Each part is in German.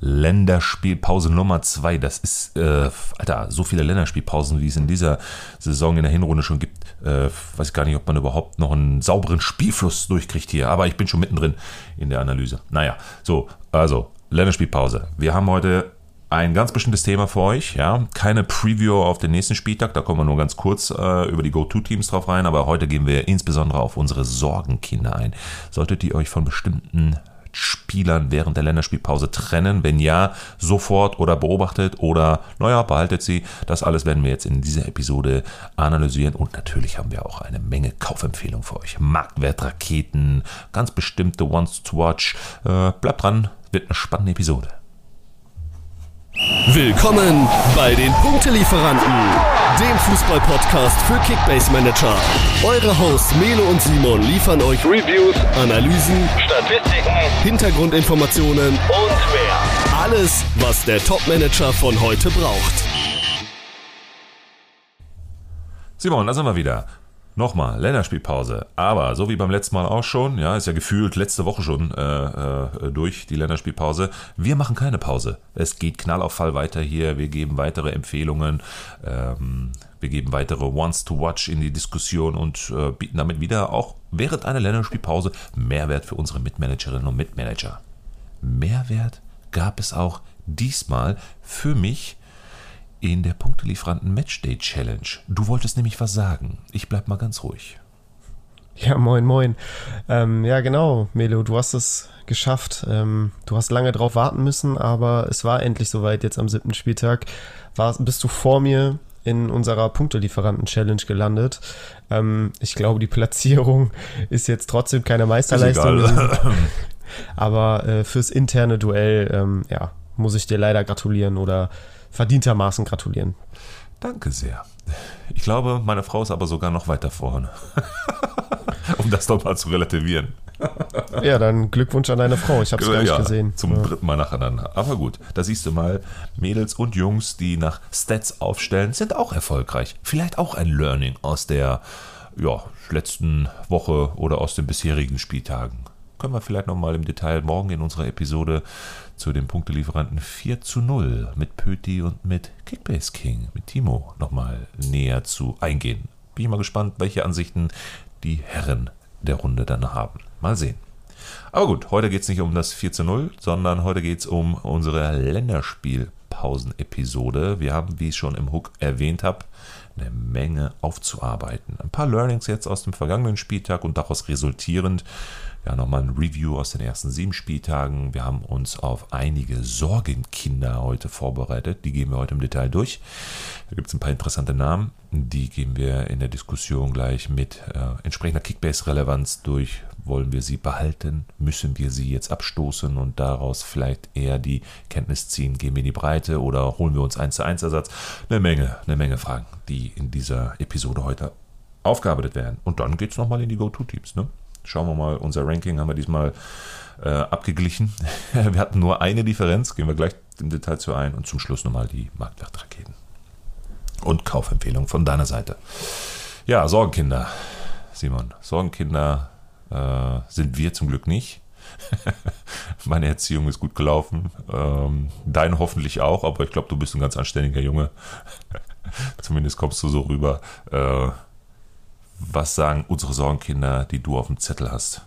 Länderspielpause Nummer zwei. Das ist, äh, Alter, so viele Länderspielpausen, wie es in dieser Saison in der Hinrunde schon gibt. Äh, weiß ich gar nicht, ob man überhaupt noch einen sauberen Spielfluss durchkriegt hier. Aber ich bin schon mittendrin in der Analyse. Naja, so, also Länderspielpause. Wir haben heute ein ganz bestimmtes Thema für euch. Ja, keine Preview auf den nächsten Spieltag, da kommen wir nur ganz kurz äh, über die Go-To-Teams drauf rein, aber heute gehen wir insbesondere auf unsere Sorgenkinder ein. Solltet ihr euch von bestimmten Spielern während der Länderspielpause trennen? Wenn ja, sofort oder beobachtet oder, naja, behaltet sie. Das alles werden wir jetzt in dieser Episode analysieren und natürlich haben wir auch eine Menge Kaufempfehlungen für euch. Marktwertraketen, ganz bestimmte Ones to Watch. Äh, bleibt dran, wird eine spannende Episode. Willkommen bei den Punktelieferanten, dem Fußball-Podcast für Kickbase Manager. Eure Hosts Melo und Simon liefern euch Reviews, Analysen, Statistiken, Hintergrundinformationen und mehr. Alles, was der Top-Manager von heute braucht. Simon, da sind wir wieder. Nochmal, Länderspielpause. Aber so wie beim letzten Mal auch schon, ja, ist ja gefühlt letzte Woche schon äh, äh, durch die Länderspielpause. Wir machen keine Pause. Es geht knall auf Fall weiter hier. Wir geben weitere Empfehlungen. Ähm, wir geben weitere Ones to Watch in die Diskussion und äh, bieten damit wieder auch während einer Länderspielpause Mehrwert für unsere Mitmanagerinnen und Mitmanager. Mehrwert gab es auch diesmal für mich in der Punktelieferanten Matchday Challenge. Du wolltest nämlich was sagen. Ich bleib mal ganz ruhig. Ja, moin, moin. Ähm, ja, genau, Melo, du hast es geschafft. Ähm, du hast lange drauf warten müssen, aber es war endlich soweit. Jetzt am siebten Spieltag war, bist du vor mir in unserer Punktelieferanten-Challenge gelandet. Ähm, ich glaube, die Platzierung ist jetzt trotzdem keine Meisterleistung. aber äh, fürs interne Duell, ähm, ja, muss ich dir leider gratulieren oder verdientermaßen gratulieren. Danke sehr. Ich glaube, meine Frau ist aber sogar noch weiter vorne. um das doch mal zu relativieren. ja, dann Glückwunsch an deine Frau. Ich habe es gar nicht ja, gesehen. Zum ja. dritten Mal nacheinander. Aber gut, da siehst du mal, Mädels und Jungs, die nach Stats aufstellen, sind auch erfolgreich. Vielleicht auch ein Learning aus der ja, letzten Woche oder aus den bisherigen Spieltagen. Können wir vielleicht nochmal im Detail morgen in unserer Episode zu den Punktelieferanten 4 zu 0 mit Pöti und mit Kickbase King, mit Timo, nochmal näher zu eingehen. Bin ich mal gespannt, welche Ansichten die Herren der Runde dann haben. Mal sehen. Aber gut, heute geht es nicht um das 4 zu 0, sondern heute geht es um unsere Länderspielpausen-Episode. Wir haben, wie ich schon im Hook erwähnt habe, eine Menge aufzuarbeiten. Ein paar Learnings jetzt aus dem vergangenen Spieltag und daraus resultierend ja, nochmal ein Review aus den ersten sieben Spieltagen. Wir haben uns auf einige Sorgenkinder heute vorbereitet. Die gehen wir heute im Detail durch. Da gibt es ein paar interessante Namen. Die gehen wir in der Diskussion gleich mit äh, entsprechender Kickbase-Relevanz durch. Wollen wir sie behalten? Müssen wir sie jetzt abstoßen und daraus vielleicht eher die Kenntnis ziehen? Gehen wir in die Breite oder holen wir uns 1 zu 1 Ersatz? Eine Menge, eine Menge Fragen, die in dieser Episode heute aufgearbeitet werden. Und dann geht es nochmal in die Go-To-Teams. Ne? Schauen wir mal, unser Ranking haben wir diesmal äh, abgeglichen. wir hatten nur eine Differenz, gehen wir gleich im Detail zu ein und zum Schluss nochmal die Marktwertraketen. Und Kaufempfehlung von deiner Seite. Ja, Sorgenkinder, Simon. Sorgenkinder äh, sind wir zum Glück nicht. Meine Erziehung ist gut gelaufen. Ähm, deine hoffentlich auch, aber ich glaube, du bist ein ganz anständiger Junge. Zumindest kommst du so rüber. Äh, was sagen unsere Sorgenkinder, die du auf dem Zettel hast?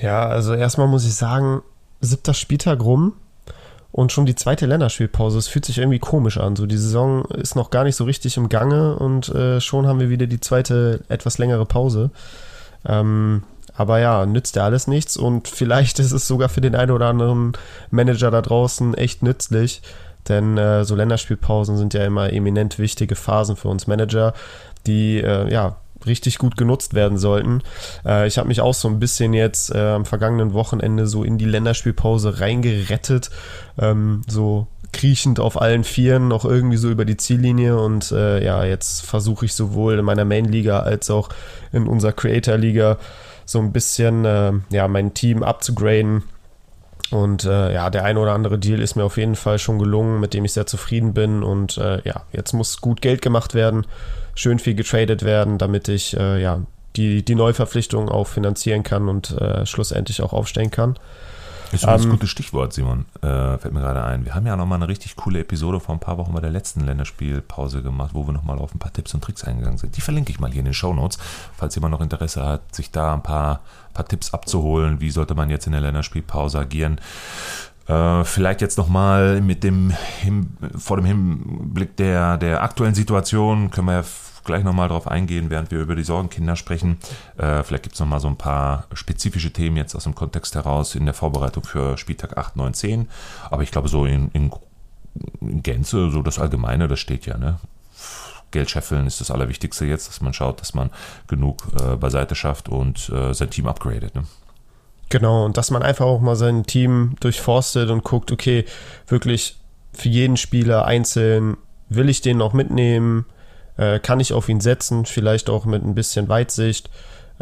Ja, also erstmal muss ich sagen, siebter Spieltag rum und schon die zweite Länderspielpause. Es fühlt sich irgendwie komisch an. So, die Saison ist noch gar nicht so richtig im Gange und äh, schon haben wir wieder die zweite etwas längere Pause. Ähm, aber ja, nützt ja alles nichts und vielleicht ist es sogar für den einen oder anderen Manager da draußen echt nützlich, denn äh, so Länderspielpausen sind ja immer eminent wichtige Phasen für uns Manager die äh, ja richtig gut genutzt werden sollten. Äh, ich habe mich auch so ein bisschen jetzt äh, am vergangenen Wochenende so in die Länderspielpause reingerettet, ähm, so kriechend auf allen Vieren noch irgendwie so über die Ziellinie und äh, ja, jetzt versuche ich sowohl in meiner Main-Liga als auch in unserer Creator-Liga so ein bisschen äh, ja, mein Team abzugraden. Und äh, ja, der ein oder andere Deal ist mir auf jeden Fall schon gelungen, mit dem ich sehr zufrieden bin. Und äh, ja, jetzt muss gut Geld gemacht werden schön viel getradet werden, damit ich äh, ja, die, die Neuverpflichtung auch finanzieren kann und äh, schlussendlich auch aufstellen kann. Ist ein ähm, gutes Stichwort, Simon. Äh, fällt mir gerade ein. Wir haben ja nochmal eine richtig coole Episode vor ein paar Wochen bei der letzten Länderspielpause gemacht, wo wir nochmal auf ein paar Tipps und Tricks eingegangen sind. Die verlinke ich mal hier in den Show Notes, falls jemand noch Interesse hat, sich da ein paar, paar Tipps abzuholen. Wie sollte man jetzt in der Länderspielpause agieren? Äh, vielleicht jetzt nochmal mit dem vor dem Hinblick der, der aktuellen Situation können wir ja gleich nochmal drauf eingehen, während wir über die Sorgenkinder sprechen. Äh, vielleicht gibt es nochmal so ein paar spezifische Themen jetzt aus dem Kontext heraus in der Vorbereitung für Spieltag 8, 9, 10. Aber ich glaube, so in, in, in Gänze, so das Allgemeine, das steht ja, ne? Geld scheffeln ist das Allerwichtigste jetzt, dass man schaut, dass man genug äh, beiseite schafft und äh, sein Team upgradet. Ne? Genau, und dass man einfach auch mal sein Team durchforstet und guckt, okay, wirklich für jeden Spieler einzeln, will ich den noch mitnehmen? Äh, kann ich auf ihn setzen? Vielleicht auch mit ein bisschen Weitsicht.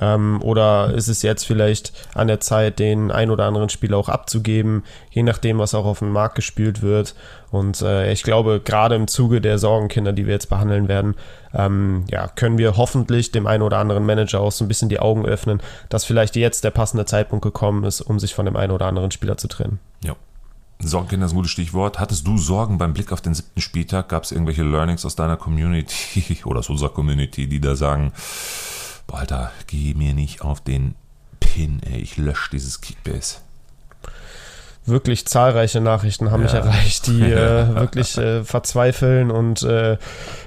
Ähm, oder ist es jetzt vielleicht an der Zeit, den ein oder anderen Spieler auch abzugeben, je nachdem, was auch auf dem Markt gespielt wird. Und äh, ich glaube, gerade im Zuge der Sorgenkinder, die wir jetzt behandeln werden, ähm, ja, können wir hoffentlich dem einen oder anderen Manager auch so ein bisschen die Augen öffnen, dass vielleicht jetzt der passende Zeitpunkt gekommen ist, um sich von dem einen oder anderen Spieler zu trennen. Ja. Sorgenkinder ist ein gutes Stichwort. Hattest du Sorgen beim Blick auf den siebten Spieltag? Gab es irgendwelche Learnings aus deiner Community oder aus unserer Community, die da sagen, boah, Alter, geh mir nicht auf den Pin, ey, ich lösche dieses Kickbase wirklich zahlreiche Nachrichten haben ja. mich erreicht, die äh, wirklich äh, verzweifeln und äh,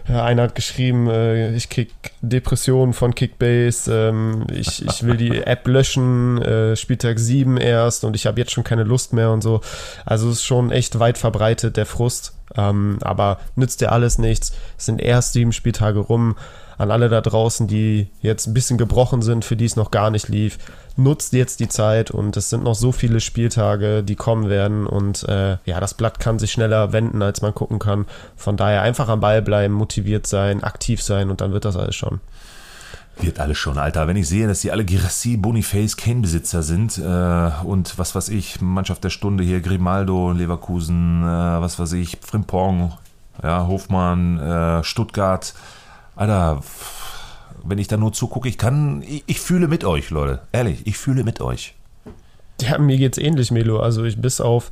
einer hat geschrieben, äh, ich krieg Depressionen von Kickbase, ähm, ich, ich will die App löschen, äh, Spieltag 7 erst und ich habe jetzt schon keine Lust mehr und so. Also es ist schon echt weit verbreitet, der Frust. Ähm, aber nützt dir alles nichts. Es sind erst sieben Spieltage rum. An alle da draußen, die jetzt ein bisschen gebrochen sind, für die es noch gar nicht lief nutzt jetzt die Zeit und es sind noch so viele Spieltage, die kommen werden und äh, ja, das Blatt kann sich schneller wenden, als man gucken kann. Von daher einfach am Ball bleiben, motiviert sein, aktiv sein und dann wird das alles schon. Wird alles schon, Alter. Wenn ich sehe, dass die alle Girassi, Boniface, Kane-Besitzer sind äh, und was weiß ich, Mannschaft der Stunde hier, Grimaldo, Leverkusen, äh, was weiß ich, Frimpong, ja, Hofmann, äh, Stuttgart, Alter, wenn ich da nur zugucke. Ich kann, ich, ich, fühle mit euch, Leute. Ehrlich, ich fühle mit euch. Ja, mir geht's ähnlich, Melo. Also ich bis auf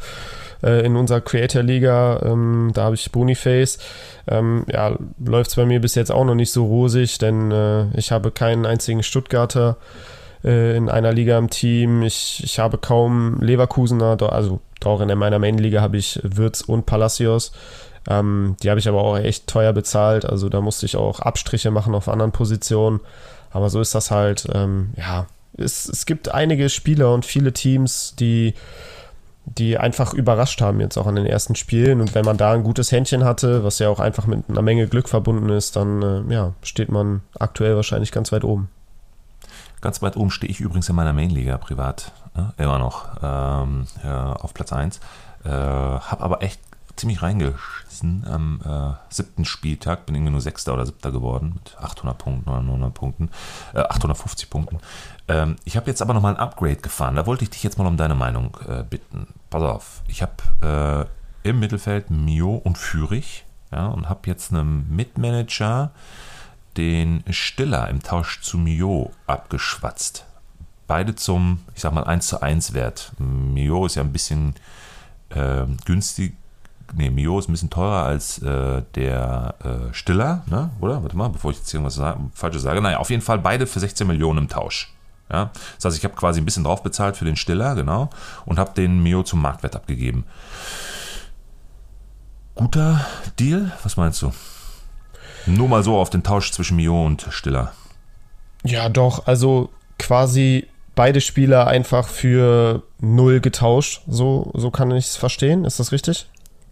äh, in unserer Creator Liga, ähm, da habe ich Boniface. Ähm, ja, läuft es bei mir bis jetzt auch noch nicht so rosig, denn äh, ich habe keinen einzigen Stuttgarter äh, in einer Liga im Team. Ich, ich habe kaum Leverkusener, also auch in meiner Main-Liga habe ich Würz und Palacios. Ähm, die habe ich aber auch echt teuer bezahlt. Also da musste ich auch Abstriche machen auf anderen Positionen. Aber so ist das halt. Ähm, ja, es, es gibt einige Spieler und viele Teams, die die einfach überrascht haben jetzt auch an den ersten Spielen. Und wenn man da ein gutes Händchen hatte, was ja auch einfach mit einer Menge Glück verbunden ist, dann äh, ja, steht man aktuell wahrscheinlich ganz weit oben. Ganz weit oben stehe ich übrigens in meiner Mainliga privat, ne? immer noch ähm, ja, auf Platz 1. Äh, habe aber echt ziemlich reingeschissen am äh, siebten Spieltag. Bin irgendwie nur Sechster oder Siebter geworden mit 800 Punkten oder 900 Punkten, äh, 850 Punkten. Ähm, ich habe jetzt aber nochmal ein Upgrade gefahren. Da wollte ich dich jetzt mal um deine Meinung äh, bitten. Pass auf, ich habe äh, im Mittelfeld Mio und Fürich ja, und habe jetzt einen Mitmanager, den Stiller im Tausch zu Mio abgeschwatzt. Beide zum, ich sag mal, 1 zu 1 Wert. Mio ist ja ein bisschen äh, günstig, nee, Mio ist ein bisschen teurer als äh, der äh, Stiller, ne? oder? Warte mal, bevor ich jetzt irgendwas sage, Falsches sage. Naja, auf jeden Fall beide für 16 Millionen im Tausch. Ja? Das heißt, ich habe quasi ein bisschen drauf bezahlt für den Stiller, genau, und habe den Mio zum Marktwert abgegeben. Guter Deal? Was meinst du? Nur mal so auf den Tausch zwischen Mio und Stiller. Ja, doch, also quasi beide Spieler einfach für null getauscht. So, so kann ich es verstehen. Ist das richtig?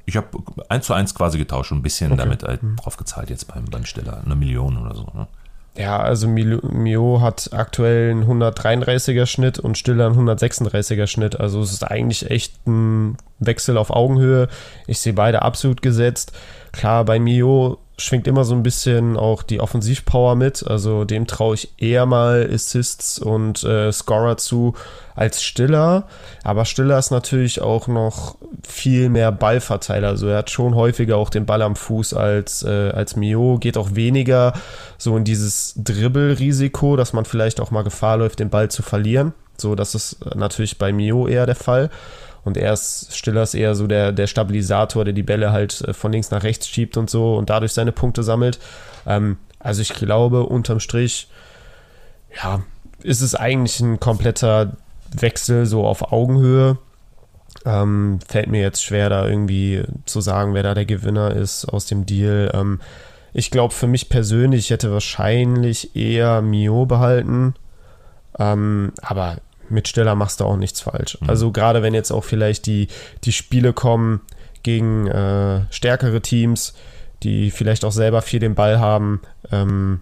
Ich habe eins zu eins quasi getauscht und ein bisschen okay. damit halt mhm. drauf gezahlt jetzt beim, beim Steller. Eine Million oder so. Ne? Ja, also Mio hat aktuell einen 133er Schnitt und Stiller einen 136er Schnitt. Also es ist eigentlich echt ein Wechsel auf Augenhöhe. Ich sehe beide absolut gesetzt. Klar, bei Mio schwingt immer so ein bisschen auch die Offensivpower mit. Also dem traue ich eher mal Assists und äh, Scorer zu als Stiller. Aber Stiller ist natürlich auch noch viel mehr Ballverteiler. Also er hat schon häufiger auch den Ball am Fuß als, äh, als Mio. Geht auch weniger so in dieses Dribbelrisiko, dass man vielleicht auch mal Gefahr läuft, den Ball zu verlieren. So, das ist natürlich bei Mio eher der Fall. Und er ist, Stiller ist eher so der, der Stabilisator, der die Bälle halt äh, von links nach rechts schiebt und so und dadurch seine Punkte sammelt. Ähm, also ich glaube, unterm Strich, ja, ist es eigentlich ein kompletter Wechsel so auf Augenhöhe. Ähm, fällt mir jetzt schwer, da irgendwie zu sagen, wer da der Gewinner ist aus dem Deal. Ähm, ich glaube, für mich persönlich ich hätte wahrscheinlich eher Mio behalten. Ähm, aber mit Stiller machst du auch nichts falsch. Mhm. Also gerade wenn jetzt auch vielleicht die, die Spiele kommen gegen äh, stärkere Teams, die vielleicht auch selber viel den Ball haben, ähm,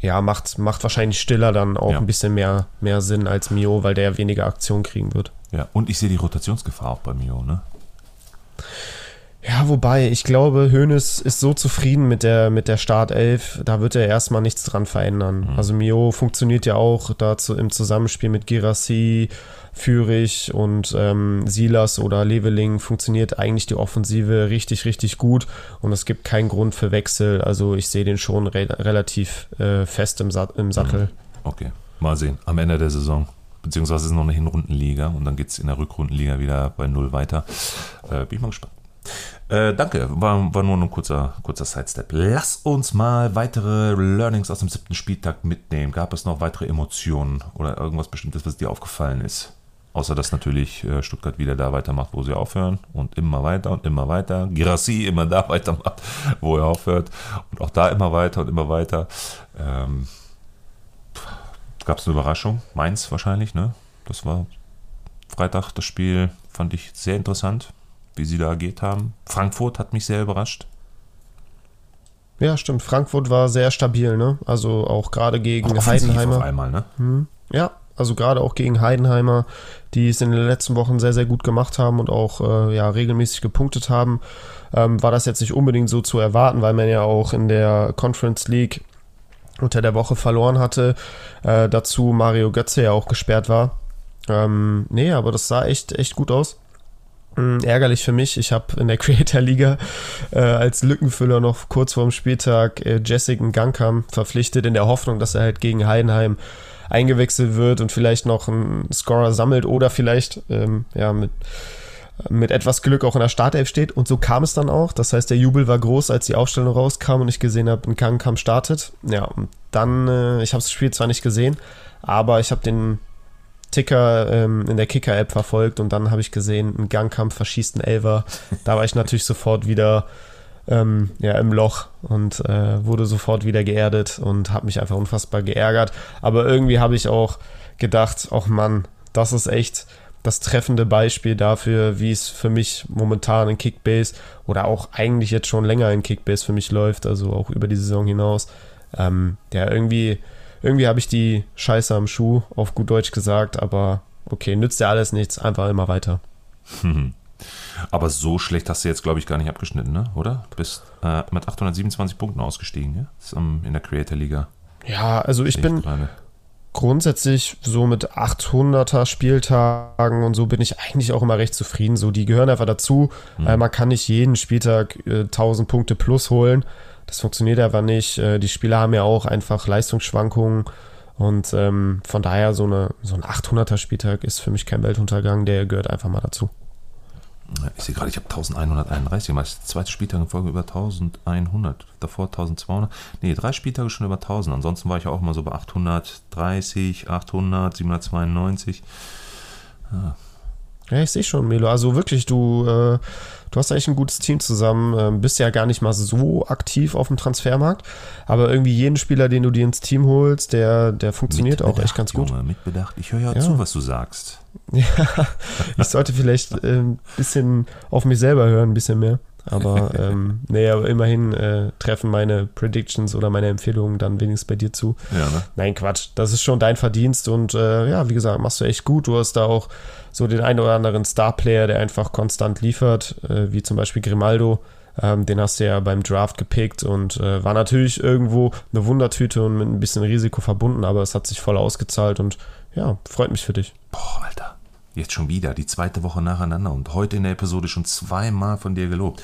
ja, macht, macht wahrscheinlich Stiller dann auch ja. ein bisschen mehr, mehr Sinn als Mio, weil der weniger Aktion kriegen wird. Ja, und ich sehe die Rotationsgefahr auch bei Mio, ne? Ja, wobei, ich glaube, Hoeneß ist so zufrieden mit der, mit der Startelf, da wird er erstmal nichts dran verändern. Mhm. Also Mio funktioniert ja auch dazu im Zusammenspiel mit Girassi, Fürich und ähm, Silas oder Leveling funktioniert eigentlich die Offensive richtig, richtig gut und es gibt keinen Grund für Wechsel. Also ich sehe den schon re relativ äh, fest im, Sa im Sattel. Mhm. Okay, mal sehen. Am Ende der Saison beziehungsweise ist noch eine Hinrundenliga und dann geht es in der Rückrundenliga wieder bei Null weiter. Äh, bin ich mal gespannt. Äh, danke, war, war nur ein kurzer, kurzer Sidestep. Lass uns mal weitere Learnings aus dem siebten Spieltag mitnehmen. Gab es noch weitere Emotionen oder irgendwas Bestimmtes, was dir aufgefallen ist? Außer dass natürlich äh, Stuttgart wieder da weitermacht, wo sie aufhören und immer weiter und immer weiter. Girassi immer da weitermacht, wo er aufhört und auch da immer weiter und immer weiter. Ähm, Gab es eine Überraschung? Mainz wahrscheinlich, ne? Das war Freitag das Spiel, fand ich sehr interessant wie sie da agiert haben. Frankfurt hat mich sehr überrascht. Ja, stimmt. Frankfurt war sehr stabil, ne? Also auch gerade gegen auch Heidenheimer. Auf einmal, ne? Hm. Ja, also gerade auch gegen Heidenheimer, die es in den letzten Wochen sehr, sehr gut gemacht haben und auch äh, ja, regelmäßig gepunktet haben, ähm, war das jetzt nicht unbedingt so zu erwarten, weil man ja auch in der Conference League unter der Woche verloren hatte. Äh, dazu Mario Götze ja auch gesperrt war. Ähm, nee, aber das sah echt, echt gut aus. Hm, ärgerlich für mich. Ich habe in der Creator Liga äh, als Lückenfüller noch kurz vorm Spieltag äh, Jessica Gangkam verpflichtet, in der Hoffnung, dass er halt gegen Heidenheim eingewechselt wird und vielleicht noch einen Scorer sammelt oder vielleicht ähm, ja, mit, mit etwas Glück auch in der Startelf steht. Und so kam es dann auch. Das heißt, der Jubel war groß, als die Aufstellung rauskam und ich gesehen habe, ein Gangkam startet. Ja, und dann, äh, ich habe das Spiel zwar nicht gesehen, aber ich habe den Ticker ähm, in der Kicker-App verfolgt und dann habe ich gesehen, ein Gangkampf verschießt einen Elver. Da war ich natürlich sofort wieder ähm, ja, im Loch und äh, wurde sofort wieder geerdet und habe mich einfach unfassbar geärgert. Aber irgendwie habe ich auch gedacht, ach Mann, das ist echt das treffende Beispiel dafür, wie es für mich momentan in Kickbase oder auch eigentlich jetzt schon länger in Kickbase für mich läuft, also auch über die Saison hinaus. Ähm, ja, irgendwie irgendwie habe ich die Scheiße am Schuh, auf gut Deutsch gesagt, aber okay, nützt ja alles nichts, einfach immer weiter. Aber so schlecht hast du jetzt, glaube ich, gar nicht abgeschnitten, ne? oder? Bist äh, mit 827 Punkten ausgestiegen, ja? Ist, um, in der Creator Liga. Ja, also ich bin gerade. grundsätzlich so mit 800er Spieltagen und so bin ich eigentlich auch immer recht zufrieden. So, die gehören einfach dazu. Hm. man kann nicht jeden Spieltag äh, 1000 Punkte plus holen. Das funktioniert einfach nicht. Äh, die Spieler haben ja auch einfach Leistungsschwankungen. Und ähm, von daher so, eine, so ein 800er Spieltag ist für mich kein Weltuntergang. Der gehört einfach mal dazu. Ich sehe gerade, ich habe 1131 gemacht. Zweite Spieltag in Folge über 1100. Davor 1200. Nee, drei Spieltage schon über 1000. Ansonsten war ich auch immer so bei 830, 800, 792. Ja, ja ich sehe schon, Melo. Also wirklich, du. Äh, du hast eigentlich ein gutes Team zusammen, ähm, bist ja gar nicht mal so aktiv auf dem Transfermarkt, aber irgendwie jeden Spieler, den du dir ins Team holst, der, der funktioniert auch echt ganz gut. Junge, mitbedacht. Ich höre ja, ja, zu, was du sagst. Ja, ich sollte vielleicht ein bisschen auf mich selber hören, ein bisschen mehr. Aber ähm, nee, aber immerhin äh, treffen meine Predictions oder meine Empfehlungen dann wenigstens bei dir zu. Ja, ne? Nein, Quatsch. Das ist schon dein Verdienst und äh, ja, wie gesagt, machst du echt gut. Du hast da auch so den einen oder anderen Star-Player, der einfach konstant liefert, äh, wie zum Beispiel Grimaldo. Ähm, den hast du ja beim Draft gepickt und äh, war natürlich irgendwo eine Wundertüte und mit ein bisschen Risiko verbunden, aber es hat sich voll ausgezahlt und ja, freut mich für dich. Boah, Alter. Jetzt schon wieder, die zweite Woche nacheinander und heute in der Episode schon zweimal von dir gelobt.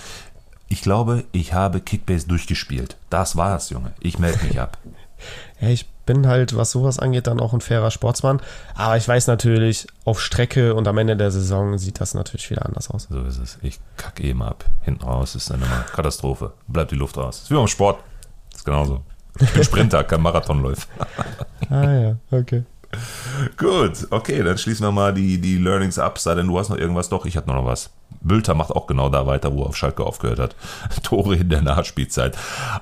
Ich glaube, ich habe Kickbase durchgespielt. Das war's, Junge. Ich melde mich ab. ja, ich bin halt, was sowas angeht, dann auch ein fairer Sportsmann. Aber ich weiß natürlich, auf Strecke und am Ende der Saison sieht das natürlich wieder anders aus. So ist es. Ich kacke eben ab. Hinten raus ist dann immer Katastrophe. Bleibt die Luft raus. Ist wie beim Sport. Ist genauso. Ich bin Sprinter, kein Marathonläufer. ah ja, okay. Gut, okay, dann schließen wir mal die, die Learnings ab. Sei denn, du hast noch irgendwas? Doch, ich hatte noch was. Bülter macht auch genau da weiter, wo er auf Schalke aufgehört hat. Tore in der Nachspielzeit.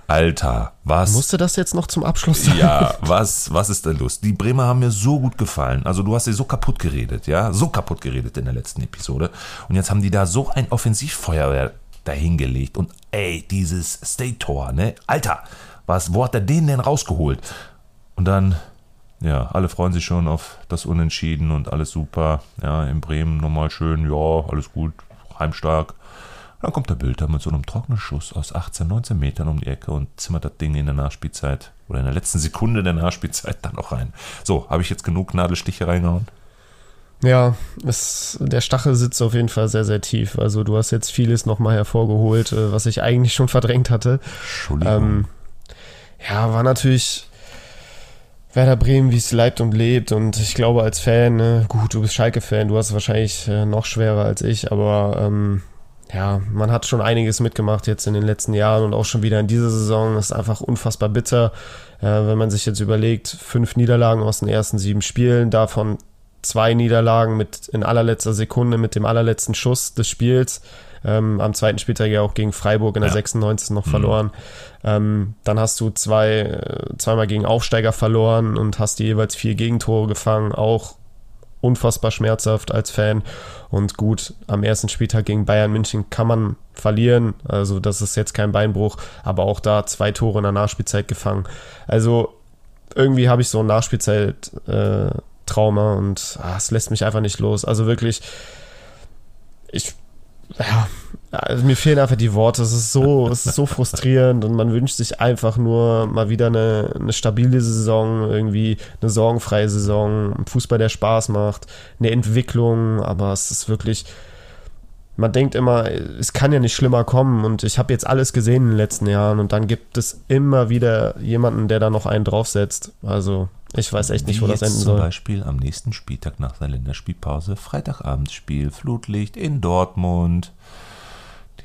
Alter, was? Musste das jetzt noch zum Abschluss sein? Ja, was, was ist denn los? Die Bremer haben mir so gut gefallen. Also du hast sie so kaputt geredet, ja? So kaputt geredet in der letzten Episode. Und jetzt haben die da so ein Offensivfeuerwehr dahingelegt. Und ey, dieses State-Tor, ne? Alter, was, wo hat er den denn rausgeholt? Und dann ja, alle freuen sich schon auf das Unentschieden und alles super. Ja, in Bremen nochmal schön, ja, alles gut, heimstark. Dann kommt der Bilder mit so einem trockenen Schuss aus 18, 19 Metern um die Ecke und zimmert das Ding in der Nachspielzeit oder in der letzten Sekunde der Nachspielzeit dann noch rein. So, habe ich jetzt genug Nadelstiche reingehauen? Ja, es, der Stachel sitzt auf jeden Fall sehr, sehr tief. Also du hast jetzt vieles nochmal hervorgeholt, äh, was ich eigentlich schon verdrängt hatte. Entschuldigung. Ähm, ja, war natürlich Werder Bremen, wie es leibt und lebt. Und ich glaube, als Fan, ne, gut, du bist Schalke-Fan, du hast es wahrscheinlich äh, noch schwerer als ich, aber ähm, ja, man hat schon einiges mitgemacht jetzt in den letzten Jahren und auch schon wieder in dieser Saison. Das ist einfach unfassbar bitter, äh, wenn man sich jetzt überlegt, fünf Niederlagen aus den ersten sieben Spielen, davon zwei Niederlagen mit in allerletzter Sekunde mit dem allerletzten Schuss des Spiels. Ähm, am zweiten Spieltag ja auch gegen Freiburg in der ja. 96 noch mhm. verloren. Ähm, dann hast du zwei, äh, zweimal gegen Aufsteiger verloren und hast die jeweils vier Gegentore gefangen, auch unfassbar schmerzhaft als Fan. Und gut, am ersten Spieltag gegen Bayern München kann man verlieren. Also das ist jetzt kein Beinbruch, aber auch da zwei Tore in der Nachspielzeit gefangen. Also irgendwie habe ich so ein Nachspielzeit-Trauma äh, und ah, es lässt mich einfach nicht los. Also wirklich, ich ja, also mir fehlen einfach die Worte. Es ist so, es ist so frustrierend und man wünscht sich einfach nur mal wieder eine, eine stabile Saison, irgendwie eine sorgenfreie Saison, Fußball, der Spaß macht, eine Entwicklung, aber es ist wirklich, man denkt immer, es kann ja nicht schlimmer kommen und ich habe jetzt alles gesehen in den letzten Jahren und dann gibt es immer wieder jemanden, der da noch einen draufsetzt. Also ich weiß echt nicht, Wie wo das enden soll. Zum Beispiel am nächsten Spieltag nach der Länderspielpause, Freitagabendspiel, Flutlicht in Dortmund.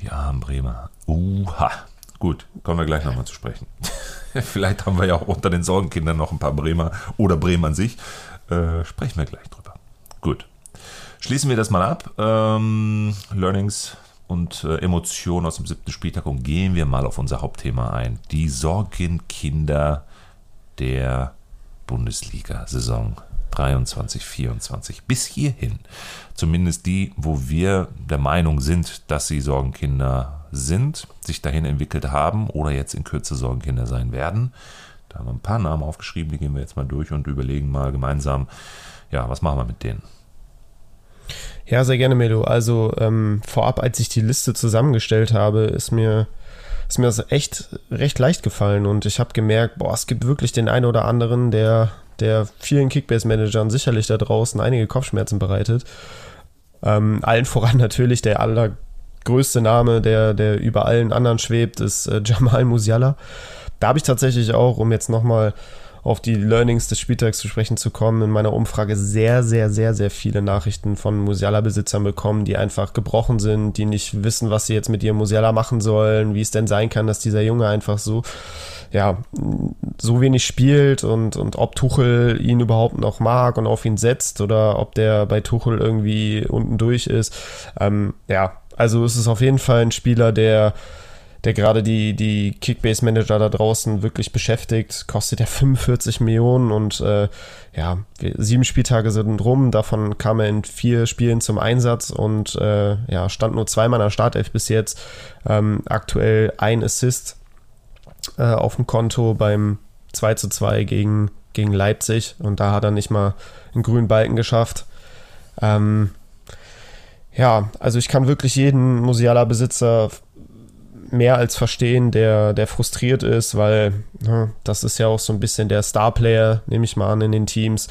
Die armen Bremer. Uha. Gut, kommen wir gleich nochmal zu sprechen. Vielleicht haben wir ja auch unter den Sorgenkindern noch ein paar Bremer oder Bremen an sich. Äh, sprechen wir gleich drüber. Gut. Schließen wir das mal ab. Ähm, Learnings und äh, Emotionen aus dem siebten Spieltag und gehen wir mal auf unser Hauptthema ein. Die Sorgenkinder der Bundesliga-Saison 23, 24 bis hierhin. Zumindest die, wo wir der Meinung sind, dass sie Sorgenkinder sind, sich dahin entwickelt haben oder jetzt in Kürze Sorgenkinder sein werden. Da haben wir ein paar Namen aufgeschrieben, die gehen wir jetzt mal durch und überlegen mal gemeinsam, ja, was machen wir mit denen? Ja, sehr gerne, Melo. Also ähm, vorab, als ich die Liste zusammengestellt habe, ist mir ist mir das echt recht leicht gefallen und ich habe gemerkt, boah, es gibt wirklich den einen oder anderen, der, der vielen Kickbase-Managern sicherlich da draußen einige Kopfschmerzen bereitet. Ähm, allen voran natürlich der allergrößte Name, der, der über allen anderen schwebt, ist äh, Jamal Musiala. Da habe ich tatsächlich auch, um jetzt nochmal auf die Learnings des Spieltags zu sprechen zu kommen, in meiner Umfrage sehr, sehr, sehr, sehr viele Nachrichten von Musiala-Besitzern bekommen, die einfach gebrochen sind, die nicht wissen, was sie jetzt mit ihrem Musiala machen sollen, wie es denn sein kann, dass dieser Junge einfach so, ja, so wenig spielt und, und ob Tuchel ihn überhaupt noch mag und auf ihn setzt oder ob der bei Tuchel irgendwie unten durch ist. Ähm, ja, also es ist auf jeden Fall ein Spieler, der der gerade die, die Kickbase-Manager da draußen wirklich beschäftigt, kostet er 45 Millionen und äh, ja, sieben Spieltage sind rum, davon kam er in vier Spielen zum Einsatz und äh, ja, stand nur zweimal in der Startelf bis jetzt. Ähm, aktuell ein Assist äh, auf dem Konto beim 2 zu 2 gegen, gegen Leipzig und da hat er nicht mal einen grünen Balken geschafft. Ähm, ja, also ich kann wirklich jeden Musiala-Besitzer mehr als verstehen, der, der frustriert ist, weil ne, das ist ja auch so ein bisschen der Starplayer, nehme ich mal an, in den Teams.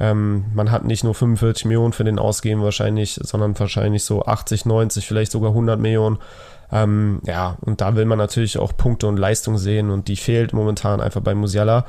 Ähm, man hat nicht nur 45 Millionen für den ausgeben wahrscheinlich, sondern wahrscheinlich so 80, 90, vielleicht sogar 100 Millionen. Ähm, ja, und da will man natürlich auch Punkte und Leistung sehen und die fehlt momentan einfach bei Musiala.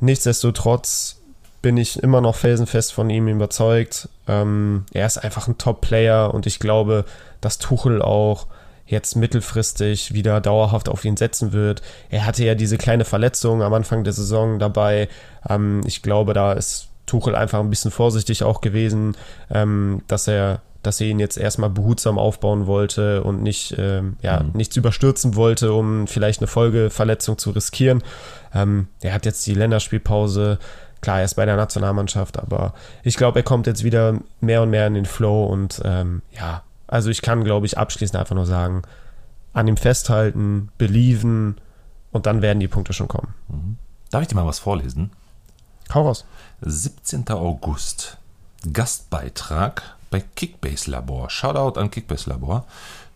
nichtsdestotrotz bin ich immer noch felsenfest von ihm überzeugt. Ähm, er ist einfach ein Top-Player und ich glaube, dass Tuchel auch jetzt mittelfristig wieder dauerhaft auf ihn setzen wird. Er hatte ja diese kleine Verletzung am Anfang der Saison dabei. Ähm, ich glaube, da ist Tuchel einfach ein bisschen vorsichtig auch gewesen, ähm, dass er dass er ihn jetzt erstmal behutsam aufbauen wollte und nicht, ähm, ja, mhm. nichts überstürzen wollte, um vielleicht eine Folgeverletzung zu riskieren. Ähm, er hat jetzt die Länderspielpause, klar, er ist bei der Nationalmannschaft, aber ich glaube, er kommt jetzt wieder mehr und mehr in den Flow und ähm, ja, also ich kann, glaube ich, abschließend einfach nur sagen, an ihm festhalten, believen und dann werden die Punkte schon kommen. Mhm. Darf ich dir mal was vorlesen? Hau raus. 17. August. Gastbeitrag bei Kickbase Labor. Shoutout an Kickbase Labor.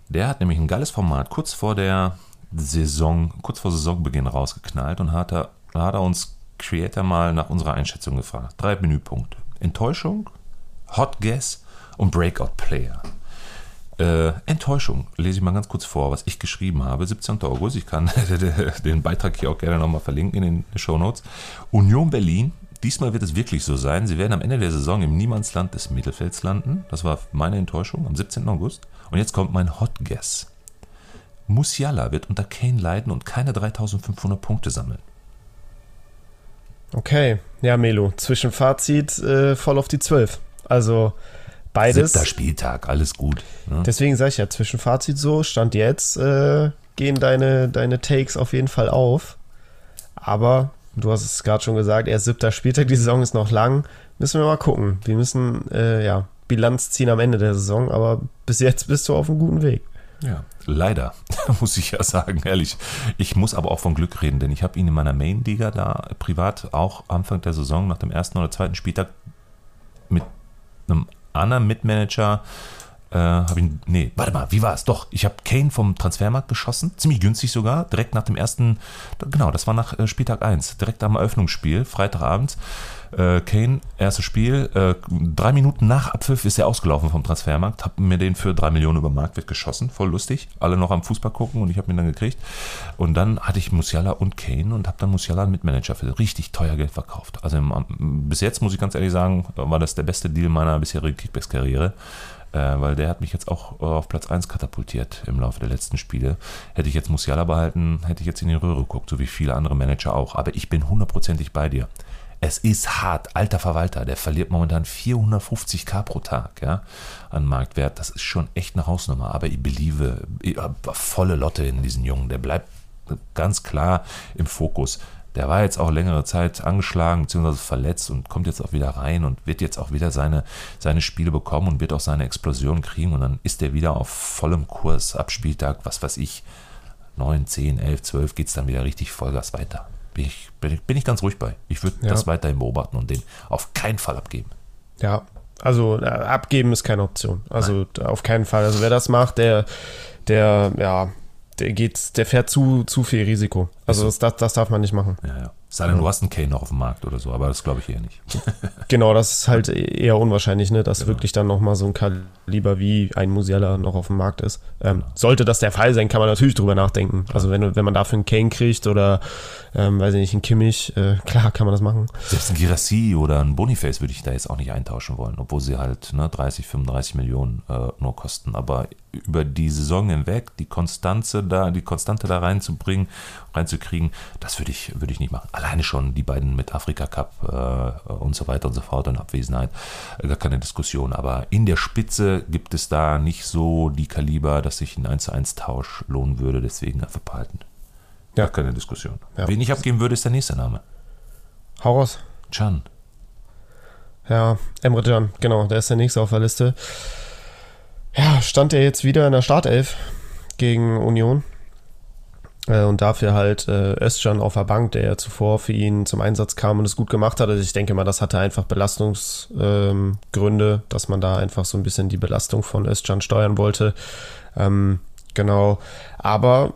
Der hat nämlich ein geiles Format kurz vor der Saison, kurz vor Saisonbeginn rausgeknallt und hat er, hat er uns Creator mal nach unserer Einschätzung gefragt. Drei Menüpunkte. Enttäuschung, Hot Guess und Breakout Player. Äh, Enttäuschung, lese ich mal ganz kurz vor, was ich geschrieben habe. 17. August, ich kann den Beitrag hier auch gerne nochmal verlinken in den Show Notes. Union Berlin Diesmal wird es wirklich so sein. Sie werden am Ende der Saison im Niemandsland des Mittelfelds landen. Das war meine Enttäuschung am 17. August. Und jetzt kommt mein Hot Guess. Musiala wird unter Kane leiden und keine 3500 Punkte sammeln. Okay, ja, Melo, Zwischenfazit äh, voll auf die 12. Also beides. Siebter Spieltag, alles gut. Ne? Deswegen sage ich ja, Zwischenfazit so, Stand jetzt äh, gehen deine, deine Takes auf jeden Fall auf. Aber Du hast es gerade schon gesagt, erst siebter Spieltag, die Saison ist noch lang. Müssen wir mal gucken. Wir müssen äh, ja, Bilanz ziehen am Ende der Saison, aber bis jetzt bist du auf einem guten Weg. Ja, leider, muss ich ja sagen, ehrlich. Ich muss aber auch von Glück reden, denn ich habe ihn in meiner Main-Liga da privat auch Anfang der Saison nach dem ersten oder zweiten Spieltag mit einem anderen Mitmanager äh, habe ich, nee, warte mal, wie war es? Doch, ich habe Kane vom Transfermarkt geschossen, ziemlich günstig sogar, direkt nach dem ersten, genau, das war nach äh, Spieltag 1, direkt am Eröffnungsspiel, Freitagabend. Äh, Kane, erstes Spiel, äh, drei Minuten nach Abpfiff ist er ausgelaufen vom Transfermarkt, habe mir den für drei Millionen über Marktwert geschossen, voll lustig, alle noch am Fußball gucken und ich habe ihn dann gekriegt. Und dann hatte ich Musiala und Kane und habe dann Musiala mit Manager für richtig teuer Geld verkauft. Also im, bis jetzt muss ich ganz ehrlich sagen, war das der beste Deal meiner bisherigen Kickbacks-Karriere äh, weil der hat mich jetzt auch auf Platz 1 katapultiert im Laufe der letzten Spiele. Hätte ich jetzt Musiala behalten, hätte ich jetzt in die Röhre geguckt, so wie viele andere Manager auch. Aber ich bin hundertprozentig bei dir. Es ist hart. Alter Verwalter, der verliert momentan 450k pro Tag ja, an Marktwert. Das ist schon echt eine Hausnummer. Aber ich beliebe ich, volle Lotte in diesen Jungen. Der bleibt ganz klar im Fokus der war jetzt auch längere Zeit angeschlagen bzw. verletzt und kommt jetzt auch wieder rein und wird jetzt auch wieder seine, seine Spiele bekommen und wird auch seine Explosion kriegen und dann ist er wieder auf vollem Kurs ab Spieltag, was weiß ich, 9, 10, 11, 12 geht es dann wieder richtig Vollgas weiter. Bin ich, bin ich, ganz ruhig bei. Ich würde ja. das weiterhin beobachten und den auf keinen Fall abgeben. Ja, also äh, abgeben ist keine Option. Also Nein. auf keinen Fall. Also wer das macht, der, der, ja, der geht, der fährt zu, zu viel Risiko. Also das, das, das darf man nicht machen. Ja, ja. Sei denn, du hast einen Kane noch auf dem Markt oder so, aber das glaube ich eher nicht. genau, das ist halt eher unwahrscheinlich, ne, dass genau. wirklich dann nochmal so ein Kaliber wie ein Musiala noch auf dem Markt ist. Ähm. Sollte das der Fall sein, kann man natürlich drüber nachdenken. Also wenn, wenn man dafür einen Kane kriegt oder, ähm, weiß ich nicht, einen Kimmich, äh, klar kann man das machen. Selbst ein Girassi oder ein Boniface würde ich da jetzt auch nicht eintauschen wollen, obwohl sie halt ne, 30, 35 Millionen äh, nur kosten. Aber über die Saison hinweg die Konstanze da, die Konstante da reinzubringen, reinzukriegen, das würde ich, würde ich nicht machen. Alleine schon die beiden mit Afrika Cup äh, und so weiter und so fort und Abwesenheit, äh, gar keine Diskussion. Aber in der Spitze gibt es da nicht so die Kaliber, dass sich ein 1 zu 1 Tausch lohnen würde, deswegen einfach behalten. Ja. Gar keine Diskussion. Ja. Wen ich abgeben würde, ist der nächste Name. Hau raus. Can. Ja, Emre Can, genau, der ist der nächste auf der Liste. Ja, stand er jetzt wieder in der Startelf gegen Union. Äh, und dafür halt äh, Özcan auf der Bank, der ja zuvor für ihn zum Einsatz kam und es gut gemacht hat. Also ich denke mal, das hatte einfach Belastungsgründe, ähm, dass man da einfach so ein bisschen die Belastung von Özcan steuern wollte. Ähm, genau. Aber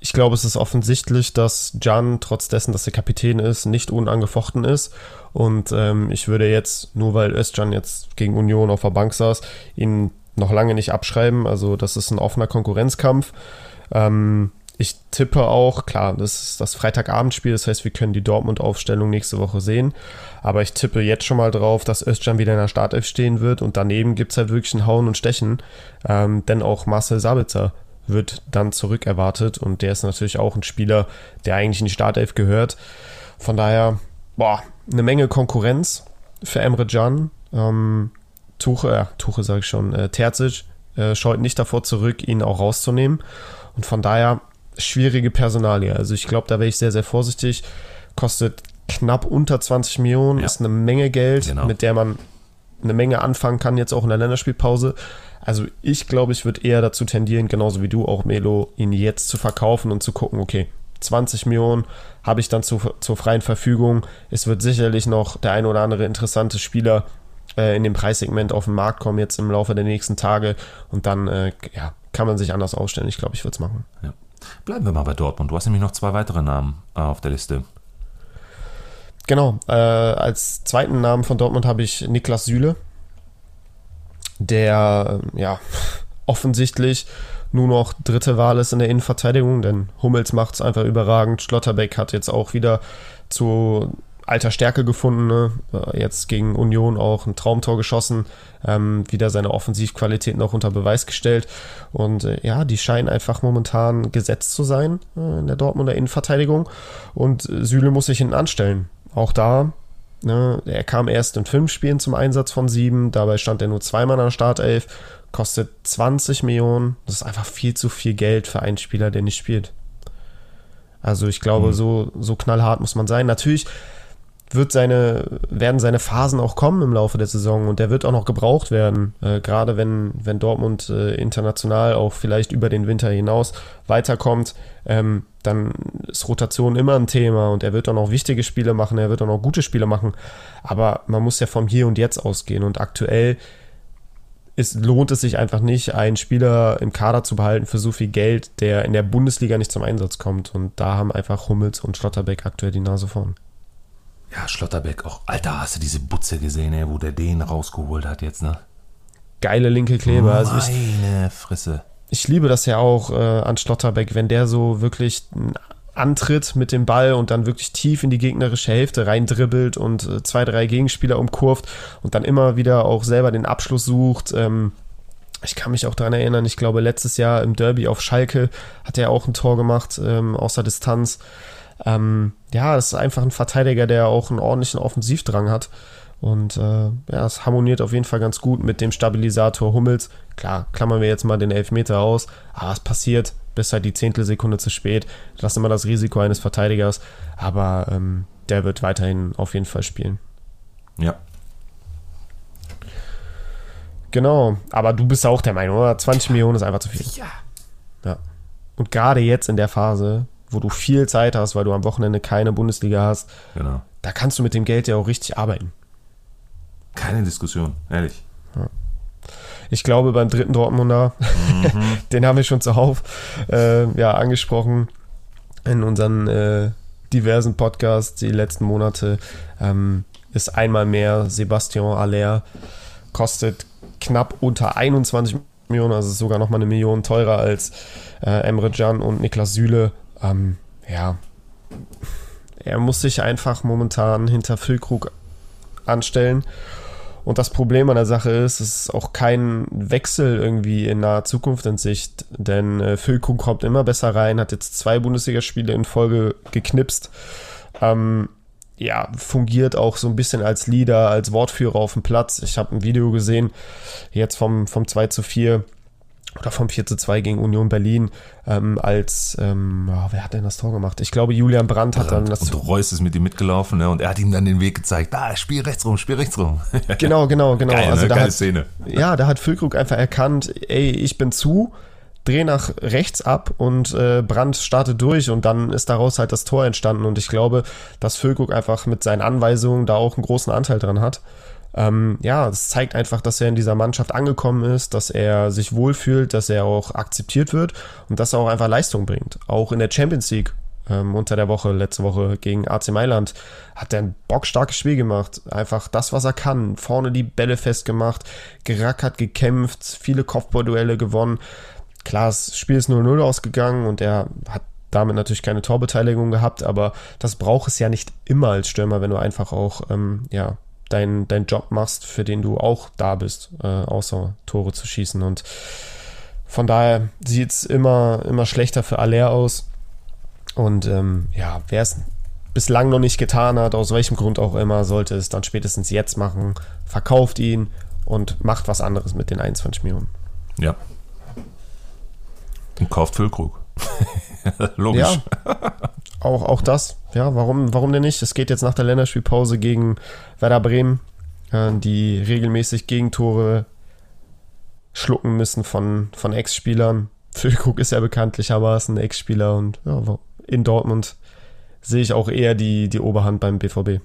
ich glaube, es ist offensichtlich, dass Jan, trotz dessen, dass er Kapitän ist, nicht unangefochten ist. Und ähm, ich würde jetzt, nur weil Özcan jetzt gegen Union auf der Bank saß, ihn noch lange nicht abschreiben. Also das ist ein offener Konkurrenzkampf. Ähm, ich tippe auch, klar, das ist das Freitagabendspiel, das heißt, wir können die Dortmund-Aufstellung nächste Woche sehen. Aber ich tippe jetzt schon mal drauf, dass Özcan wieder in der Startelf stehen wird und daneben gibt es halt wirklich ein Hauen und Stechen. Ähm, denn auch Marcel Sabitzer wird dann zurück erwartet und der ist natürlich auch ein Spieler, der eigentlich in die Startelf gehört. Von daher, boah, eine Menge Konkurrenz für Emre Can. Ähm, Tuche, äh, Tuche sage ich schon, äh, Terzic äh, scheut nicht davor zurück, ihn auch rauszunehmen. Und von daher schwierige Personalie. Also ich glaube, da wäre ich sehr, sehr vorsichtig. Kostet knapp unter 20 Millionen, ja. ist eine Menge Geld, genau. mit der man eine Menge anfangen kann, jetzt auch in der Länderspielpause. Also ich glaube, ich würde eher dazu tendieren, genauso wie du auch, Melo, ihn jetzt zu verkaufen und zu gucken, okay, 20 Millionen habe ich dann zu, zur freien Verfügung. Es wird sicherlich noch der ein oder andere interessante Spieler äh, in dem Preissegment auf den Markt kommen jetzt im Laufe der nächsten Tage und dann äh, ja, kann man sich anders aufstellen. Ich glaube, ich würde es machen. Ja. Bleiben wir mal bei Dortmund. Du hast nämlich noch zwei weitere Namen äh, auf der Liste. Genau. Äh, als zweiten Namen von Dortmund habe ich Niklas Süle, der äh, ja offensichtlich nur noch dritte Wahl ist in der Innenverteidigung, denn Hummels macht es einfach überragend. Schlotterbeck hat jetzt auch wieder zu alter Stärke gefunden. Ne? Äh, jetzt gegen Union auch ein Traumtor geschossen, ähm, wieder seine Offensivqualitäten auch unter Beweis gestellt. Und äh, ja, die scheinen einfach momentan gesetzt zu sein äh, in der Dortmunder Innenverteidigung. Und äh, Süle muss sich hinten anstellen. Auch da, ne, er kam erst in fünf Spielen zum Einsatz von sieben, dabei stand er nur zweimal an der Startelf, kostet 20 Millionen. Das ist einfach viel zu viel Geld für einen Spieler, der nicht spielt. Also ich glaube, mhm. so, so knallhart muss man sein. Natürlich wird seine, werden seine Phasen auch kommen im Laufe der Saison und der wird auch noch gebraucht werden. Äh, gerade wenn, wenn Dortmund äh, international auch vielleicht über den Winter hinaus weiterkommt, ähm, dann ist Rotation immer ein Thema und er wird auch noch wichtige Spiele machen, er wird auch noch gute Spiele machen. Aber man muss ja vom Hier und Jetzt ausgehen und aktuell ist, lohnt es sich einfach nicht, einen Spieler im Kader zu behalten für so viel Geld, der in der Bundesliga nicht zum Einsatz kommt. Und da haben einfach Hummels und Schlotterbeck aktuell die Nase vorn. Ja, Schlotterbeck auch. Alter, hast du diese Butze gesehen, ey, wo der den rausgeholt hat jetzt, ne? Geile linke Kleber. Also Meine ich, Frisse. Ich liebe das ja auch äh, an Schlotterbeck, wenn der so wirklich antritt mit dem Ball und dann wirklich tief in die gegnerische Hälfte reindribbelt und äh, zwei, drei Gegenspieler umkurvt und dann immer wieder auch selber den Abschluss sucht. Ähm, ich kann mich auch daran erinnern, ich glaube, letztes Jahr im Derby auf Schalke hat er auch ein Tor gemacht, ähm, außer Distanz. Ähm, ja, es ist einfach ein Verteidiger, der auch einen ordentlichen Offensivdrang hat. Und äh, ja, es harmoniert auf jeden Fall ganz gut mit dem Stabilisator Hummels. Klar, klammern wir jetzt mal den Elfmeter aus, aber es passiert, bis halt die Zehntelsekunde zu spät. Das ist immer das Risiko eines Verteidigers, aber ähm, der wird weiterhin auf jeden Fall spielen. Ja. Genau, aber du bist auch der Meinung, oder? 20 Millionen ist einfach zu viel. Ja. Ja. Und gerade jetzt in der Phase, wo du viel Zeit hast, weil du am Wochenende keine Bundesliga hast, genau. da kannst du mit dem Geld ja auch richtig arbeiten. Keine Diskussion, ehrlich. Ja. Ich glaube, beim dritten Dortmunder, mhm. den haben wir schon zuhauf äh, ja, angesprochen in unseren äh, diversen Podcasts die letzten Monate, ähm, ist einmal mehr Sebastian Aller, kostet knapp unter 21 Millionen, also sogar nochmal eine Million teurer als äh, Emre Can und Niklas Süle ähm, ja, er muss sich einfach momentan hinter Füllkrug anstellen. Und das Problem an der Sache ist, es ist auch kein Wechsel irgendwie in naher Zukunft in Sicht, denn äh, Füllkrug kommt immer besser rein, hat jetzt zwei Bundesligaspiele in Folge geknipst. Ähm, ja, fungiert auch so ein bisschen als Leader, als Wortführer auf dem Platz. Ich habe ein Video gesehen, jetzt vom, vom 2 zu 4 oder vom 4 zu 2 gegen Union Berlin ähm, als, ähm, oh, wer hat denn das Tor gemacht? Ich glaube, Julian Brandt, Brandt hat dann das. Und Reus ist mit ihm mitgelaufen ne? und er hat ihm dann den Weg gezeigt. Da, spiel rechts rum, spiel rechts rum. genau, genau, genau. Geil, also ne? da Geile hat, Szene. Ja, da hat Füllkrug einfach erkannt, ey, ich bin zu, dreh nach rechts ab und äh, Brandt startet durch und dann ist daraus halt das Tor entstanden und ich glaube, dass Füllkrug einfach mit seinen Anweisungen da auch einen großen Anteil dran hat. Ähm, ja, es zeigt einfach, dass er in dieser Mannschaft angekommen ist, dass er sich wohlfühlt, dass er auch akzeptiert wird und dass er auch einfach Leistung bringt. Auch in der Champions League ähm, unter der Woche, letzte Woche gegen AC Mailand, hat er ein bockstarkes Spiel gemacht. Einfach das, was er kann. Vorne die Bälle festgemacht, gerackert, gekämpft, viele Kopfballduelle gewonnen. Klar, das Spiel ist 0-0 ausgegangen und er hat damit natürlich keine Torbeteiligung gehabt, aber das braucht es ja nicht immer als Stürmer, wenn du einfach auch ähm, ja, deinen dein Job machst, für den du auch da bist, äh, außer Tore zu schießen. Und von daher sieht es immer, immer schlechter für Aller aus. Und ähm, ja, wer es bislang noch nicht getan hat, aus welchem Grund auch immer, sollte es dann spätestens jetzt machen. Verkauft ihn und macht was anderes mit den 21 Millionen. Ja. Und kauft Füllkrug. Logisch. Ja, auch, auch das. Ja, warum, warum denn nicht? Es geht jetzt nach der Länderspielpause gegen Werder Bremen, äh, die regelmäßig Gegentore schlucken müssen von, von Ex-Spielern. Füllkrug ist ja bekanntlichermaßen ein Ex-Spieler und ja, in Dortmund sehe ich auch eher die, die Oberhand beim BVB.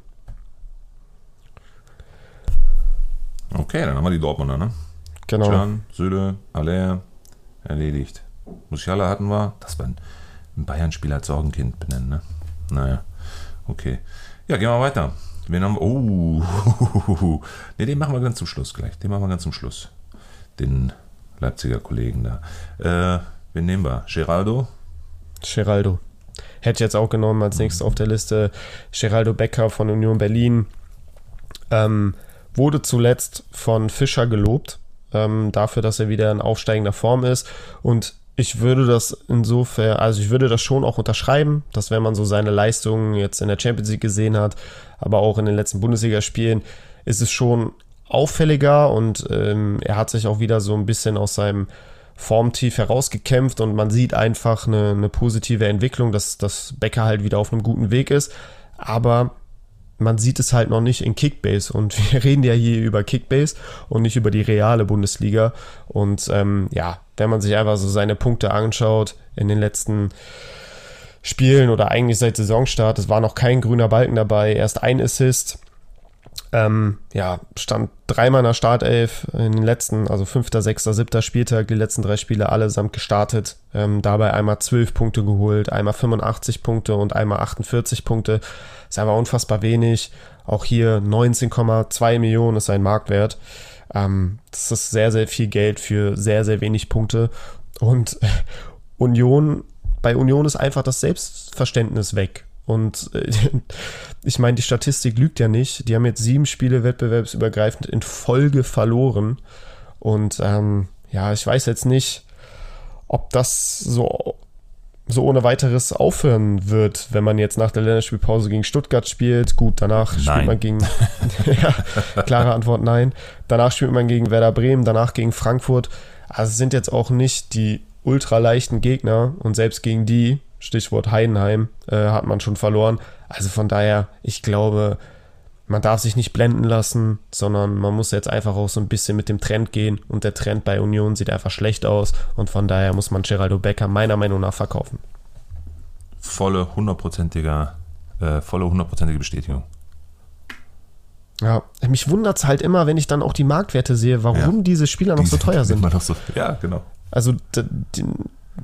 Okay, dann haben wir die Dortmunder, ne? Genau. Can, Söde, Aller, erledigt. Musiala hatten wir, das war ein Bayern-Spieler als Sorgenkind benennen, ne? Naja, okay. Ja, gehen wir weiter. Wen haben wir? Oh, ne, den machen wir ganz zum Schluss gleich. Den machen wir ganz zum Schluss. Den Leipziger Kollegen da. Äh, wen nehmen wir? Geraldo? Geraldo. Hätte ich jetzt auch genommen als nächstes auf der Liste. Geraldo Becker von Union Berlin. Ähm, wurde zuletzt von Fischer gelobt, ähm, dafür, dass er wieder in aufsteigender Form ist. Und ich würde das insofern, also ich würde das schon auch unterschreiben, dass wenn man so seine Leistungen jetzt in der Champions League gesehen hat, aber auch in den letzten Bundesligaspielen, ist es schon auffälliger und ähm, er hat sich auch wieder so ein bisschen aus seinem Formtief herausgekämpft und man sieht einfach eine, eine positive Entwicklung, dass, dass Becker halt wieder auf einem guten Weg ist. Aber man sieht es halt noch nicht in Kickbase und wir reden ja hier über Kickbase und nicht über die reale Bundesliga. Und ähm, ja, wenn man sich einfach so seine Punkte anschaut in den letzten Spielen oder eigentlich seit Saisonstart, es war noch kein grüner Balken dabei, erst ein Assist. Ähm, ja, stand dreimal in der Startelf in den letzten, also fünfter, sechster, siebter Spieltag, die letzten drei Spiele allesamt gestartet. Ähm, dabei einmal 12 Punkte geholt, einmal 85 Punkte und einmal 48 Punkte. Ist aber unfassbar wenig. Auch hier 19,2 Millionen ist sein Marktwert. Ähm, das ist sehr, sehr viel Geld für sehr, sehr wenig Punkte. Und Union, bei Union ist einfach das Selbstverständnis weg. Und äh, ich meine, die Statistik lügt ja nicht. Die haben jetzt sieben Spiele wettbewerbsübergreifend in Folge verloren. Und ähm, ja, ich weiß jetzt nicht, ob das so, so ohne weiteres aufhören wird, wenn man jetzt nach der Länderspielpause gegen Stuttgart spielt. Gut, danach nein. spielt man gegen. ja, klare Antwort nein. Danach spielt man gegen Werder Bremen, danach gegen Frankfurt. Also es sind jetzt auch nicht die ultra leichten Gegner und selbst gegen die Stichwort Heidenheim, äh, hat man schon verloren. Also von daher, ich glaube, man darf sich nicht blenden lassen, sondern man muss jetzt einfach auch so ein bisschen mit dem Trend gehen und der Trend bei Union sieht einfach schlecht aus und von daher muss man Geraldo Becker meiner Meinung nach verkaufen. Volle hundertprozentige, äh, volle hundertprozentige Bestätigung. Ja, mich wundert es halt immer, wenn ich dann auch die Marktwerte sehe, warum ja. diese Spieler noch die so teuer sind. So, ja, genau. Also die,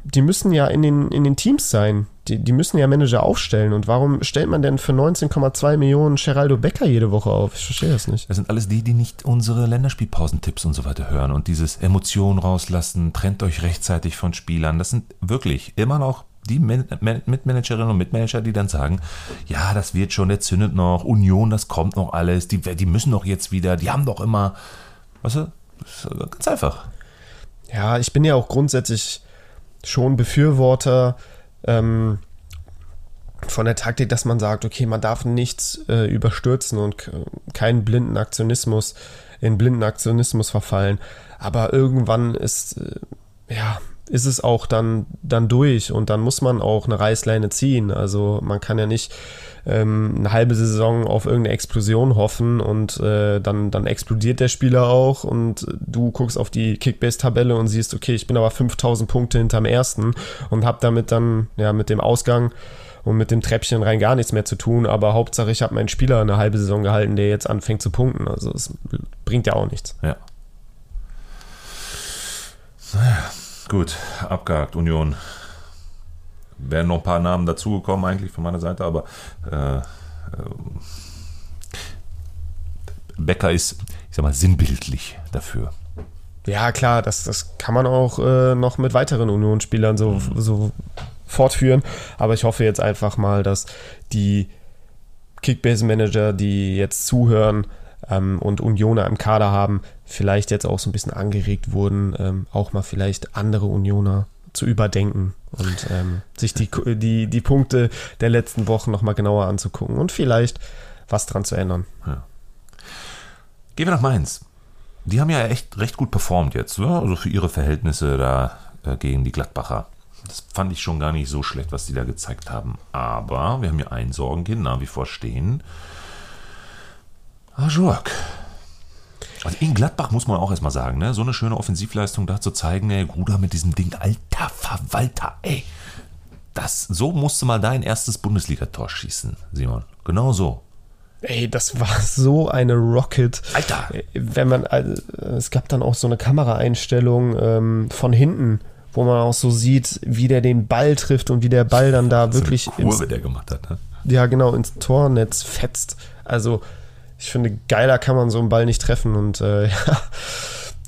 die müssen ja in den, in den Teams sein. Die, die müssen ja Manager aufstellen. Und warum stellt man denn für 19,2 Millionen Geraldo Becker jede Woche auf? Ich verstehe das nicht. Das sind alles die, die nicht unsere Länderspielpausentipps und so weiter hören und dieses Emotionen rauslassen, trennt euch rechtzeitig von Spielern. Das sind wirklich immer noch die Mitmanagerinnen und Mitmanager, die dann sagen, ja, das wird schon, der zündet noch, Union, das kommt noch alles, die, die müssen doch jetzt wieder, die haben doch immer, weißt du, ganz einfach. Ja, ich bin ja auch grundsätzlich schon Befürworter ähm, von der Taktik, dass man sagt, okay, man darf nichts äh, überstürzen und keinen blinden Aktionismus in blinden Aktionismus verfallen. Aber irgendwann ist äh, ja ist es auch dann, dann durch und dann muss man auch eine Reißleine ziehen. Also man kann ja nicht ähm, eine halbe Saison auf irgendeine Explosion hoffen und äh, dann, dann explodiert der Spieler auch und du guckst auf die Kickbase-Tabelle und siehst, okay, ich bin aber 5000 Punkte hinterm ersten und habe damit dann ja mit dem Ausgang und mit dem Treppchen rein gar nichts mehr zu tun, aber Hauptsache ich habe meinen Spieler eine halbe Saison gehalten, der jetzt anfängt zu punkten. Also es bringt ja auch nichts. Ja. Naja. Gut, abgehakt, Union. Wären noch ein paar Namen dazugekommen eigentlich von meiner Seite, aber äh, äh, Becker ist, ich sag mal, sinnbildlich dafür. Ja, klar, das, das kann man auch äh, noch mit weiteren Union-Spielern so, mhm. so fortführen. Aber ich hoffe jetzt einfach mal, dass die Kickbase-Manager, die jetzt zuhören ähm, und Unioner im Kader haben, vielleicht jetzt auch so ein bisschen angeregt wurden, ähm, auch mal vielleicht andere Unioner zu überdenken und ähm, sich die, die, die Punkte der letzten Wochen nochmal genauer anzugucken und vielleicht was dran zu ändern. Ja. Gehen wir nach Mainz. Die haben ja echt recht gut performt jetzt, oder? Ne? also für ihre Verhältnisse da äh, gegen die Gladbacher. Das fand ich schon gar nicht so schlecht, was die da gezeigt haben. Aber wir haben hier ein Sorgenkind nach wie vor stehen. Ajork. Also in Gladbach muss man auch erstmal sagen, ne? so eine schöne Offensivleistung da zu zeigen, ey, Gruder mit diesem Ding, alter Verwalter, ey. Das, so musste mal dein erstes Bundesligator schießen, Simon. Genau so. Ey, das war so eine Rocket. Alter! Wenn man, also, es gab dann auch so eine Kameraeinstellung ähm, von hinten, wo man auch so sieht, wie der den Ball trifft und wie der Ball dann da so wirklich. Eine Kurve, ins, der gemacht hat, ne? Ja, genau, ins Tornetz fetzt. Also, ich finde, geiler kann man so einen Ball nicht treffen und äh, ja,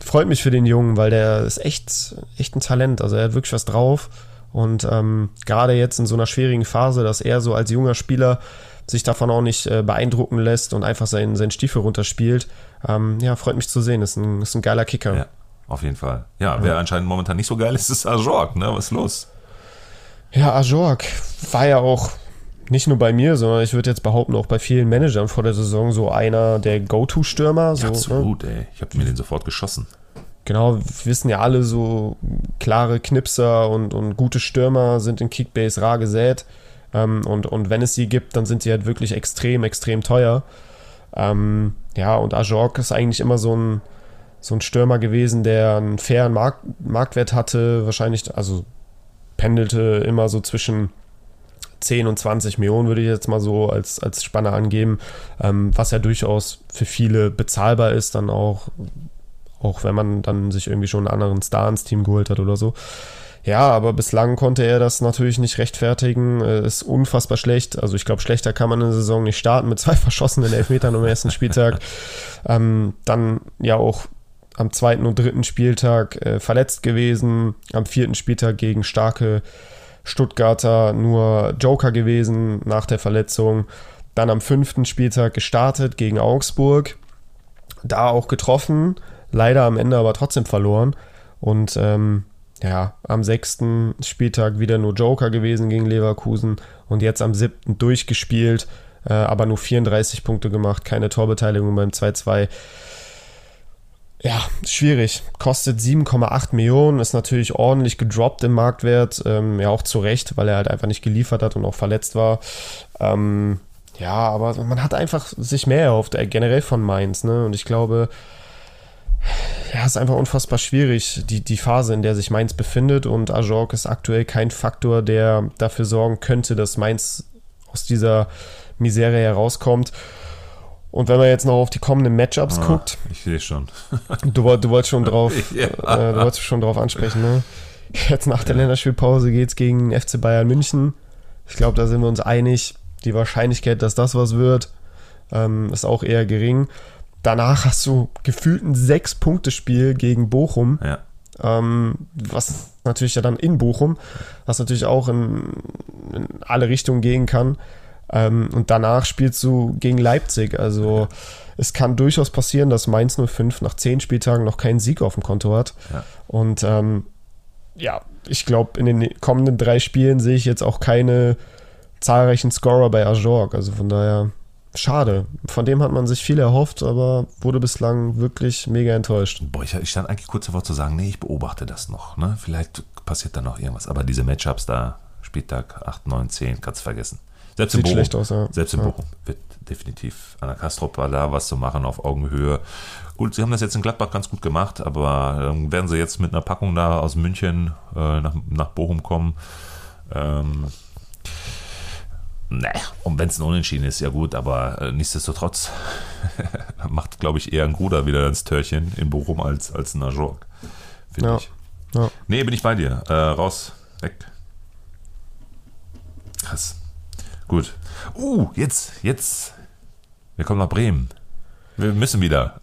freut mich für den Jungen, weil der ist echt, echt ein Talent. Also er hat wirklich was drauf. Und ähm, gerade jetzt in so einer schwierigen Phase, dass er so als junger Spieler sich davon auch nicht äh, beeindrucken lässt und einfach seinen, seinen Stiefel runterspielt, ähm, ja, freut mich zu sehen. Ist ein, ist ein geiler Kicker. Ja, auf jeden Fall. Ja, wer anscheinend momentan nicht so geil ist, ist Ajorg, ne? Was ist los? Ja, Ajorg war ja auch nicht nur bei mir, sondern ich würde jetzt behaupten, auch bei vielen Managern vor der Saison so einer der Go-To-Stürmer. So, ja, absolut, ne? ey. Ich habe mir den sofort geschossen. Genau, wir wissen ja alle, so klare Knipser und, und gute Stürmer sind in Kickbase rar gesät. Ähm, und, und wenn es sie gibt, dann sind sie halt wirklich extrem, extrem teuer. Ähm, ja, und Ajork ist eigentlich immer so ein, so ein Stürmer gewesen, der einen fairen Markt, Marktwert hatte, wahrscheinlich, also pendelte immer so zwischen 10 und 20 Millionen, würde ich jetzt mal so als, als Spanne angeben, ähm, was ja durchaus für viele bezahlbar ist, dann auch, auch wenn man dann sich irgendwie schon einen anderen Star ins Team geholt hat oder so. Ja, aber bislang konnte er das natürlich nicht rechtfertigen. Ist unfassbar schlecht. Also ich glaube, schlechter kann man eine Saison nicht starten mit zwei verschossenen Elfmetern am ersten Spieltag. ähm, dann ja auch am zweiten und dritten Spieltag äh, verletzt gewesen. Am vierten Spieltag gegen starke Stuttgarter nur Joker gewesen nach der Verletzung. Dann am fünften Spieltag gestartet gegen Augsburg. Da auch getroffen. Leider am Ende aber trotzdem verloren. Und ähm, ja, am sechsten Spieltag wieder nur Joker gewesen gegen Leverkusen und jetzt am siebten durchgespielt, äh, aber nur 34 Punkte gemacht, keine Torbeteiligung beim 2-2. Ja, schwierig. Kostet 7,8 Millionen, ist natürlich ordentlich gedroppt im Marktwert. Ähm, ja, auch zu Recht, weil er halt einfach nicht geliefert hat und auch verletzt war. Ähm, ja, aber man hat einfach sich mehr erhofft, äh, generell von Mainz. Ne? Und ich glaube, ja, es ist einfach unfassbar schwierig, die, die Phase, in der sich Mainz befindet. Und Ajork ist aktuell kein Faktor, der dafür sorgen könnte, dass Mainz aus dieser Misere herauskommt. Und wenn man jetzt noch auf die kommenden Matchups ah, guckt. Ich sehe schon. Du, du wolltest schon drauf, ja. äh, du wolltest schon drauf ansprechen, ne? Jetzt nach der. Länderspielpause geht es gegen FC Bayern München. Ich glaube, da sind wir uns einig. Die Wahrscheinlichkeit, dass das was wird, ähm, ist auch eher gering. Danach hast du gefühlt ein Sechs-Punkte-Spiel gegen Bochum. Ja. Ähm, was natürlich ja dann in Bochum, was natürlich auch in, in alle Richtungen gehen kann. Ähm, und danach spielst du gegen Leipzig. Also es kann durchaus passieren, dass Mainz 05 nach zehn Spieltagen noch keinen Sieg auf dem Konto hat. Ja. Und ähm, ja, ich glaube, in den kommenden drei Spielen sehe ich jetzt auch keine zahlreichen Scorer bei Ajorg. Also von daher schade. Von dem hat man sich viel erhofft, aber wurde bislang wirklich mega enttäuscht. Boah, ich, ich stand eigentlich kurz davor zu sagen, nee, ich beobachte das noch. Ne? Vielleicht passiert da noch irgendwas. Aber diese Matchups da, Spieltag 8, 9, 10, kannst du vergessen. Selbst Sieht in Bochum, aus, ja. Selbst in ja. Bochum wird definitiv Anna Kastrop war da, was zu machen auf Augenhöhe. Gut, sie haben das jetzt in Gladbach ganz gut gemacht, aber ähm, werden sie jetzt mit einer Packung da aus München äh, nach, nach Bochum kommen. Ähm, Ne, und wenn es ein Unentschieden ist, ja gut, aber äh, nichtsdestotrotz macht, glaube ich, eher ein Gruder wieder ins Törchen in Bochum als, als ein Ajorg. Finde ja. ich. Ja. Nee, bin ich bei dir. Äh, raus, weg. Krass. Gut. Uh, jetzt, jetzt. Wir kommen nach Bremen. Wir müssen wieder.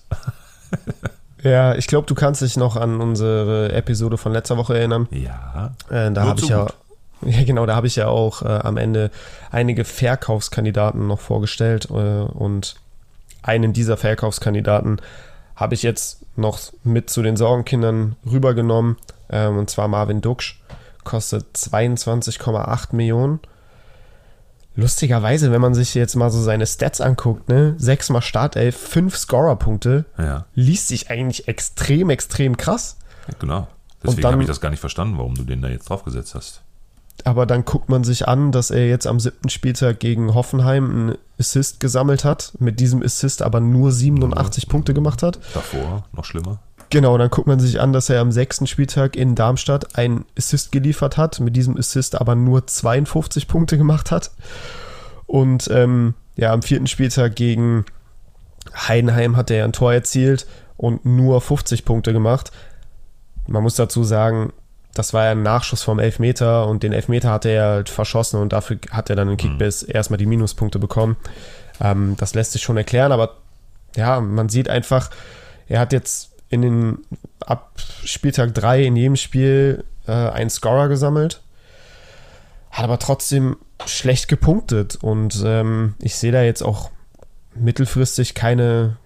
ja, ich glaube, du kannst dich noch an unsere Episode von letzter Woche erinnern. Ja. Äh, da habe ich ja Ja, genau, da habe ich ja auch äh, am Ende einige Verkaufskandidaten noch vorgestellt äh, und einen dieser Verkaufskandidaten habe ich jetzt noch mit zu den Sorgenkindern rübergenommen ähm, und zwar Marvin Duksch, kostet 22,8 Millionen. Lustigerweise, wenn man sich jetzt mal so seine Stats anguckt, ne, sechsmal Startelf, fünf Scorerpunkte, Ja, liest sich eigentlich extrem, extrem krass. genau. Deswegen habe ich das gar nicht verstanden, warum du den da jetzt draufgesetzt hast. Aber dann guckt man sich an, dass er jetzt am siebten Spieltag gegen Hoffenheim einen Assist gesammelt hat, mit diesem Assist aber nur 87 Punkte gemacht hat. Davor noch schlimmer. Genau, dann guckt man sich an, dass er am sechsten Spieltag in Darmstadt einen Assist geliefert hat, mit diesem Assist aber nur 52 Punkte gemacht hat. Und ähm, ja, am vierten Spieltag gegen Heidenheim hat er ein Tor erzielt und nur 50 Punkte gemacht. Man muss dazu sagen, das war ja ein Nachschuss vom Elfmeter und den Elfmeter hat er halt verschossen und dafür hat er dann in Kickbiss erstmal die Minuspunkte bekommen. Ähm, das lässt sich schon erklären, aber ja, man sieht einfach, er hat jetzt in den ab Spieltag 3 in jedem Spiel äh, einen Scorer gesammelt, hat aber trotzdem schlecht gepunktet und ähm, ich sehe da jetzt auch mittelfristig keine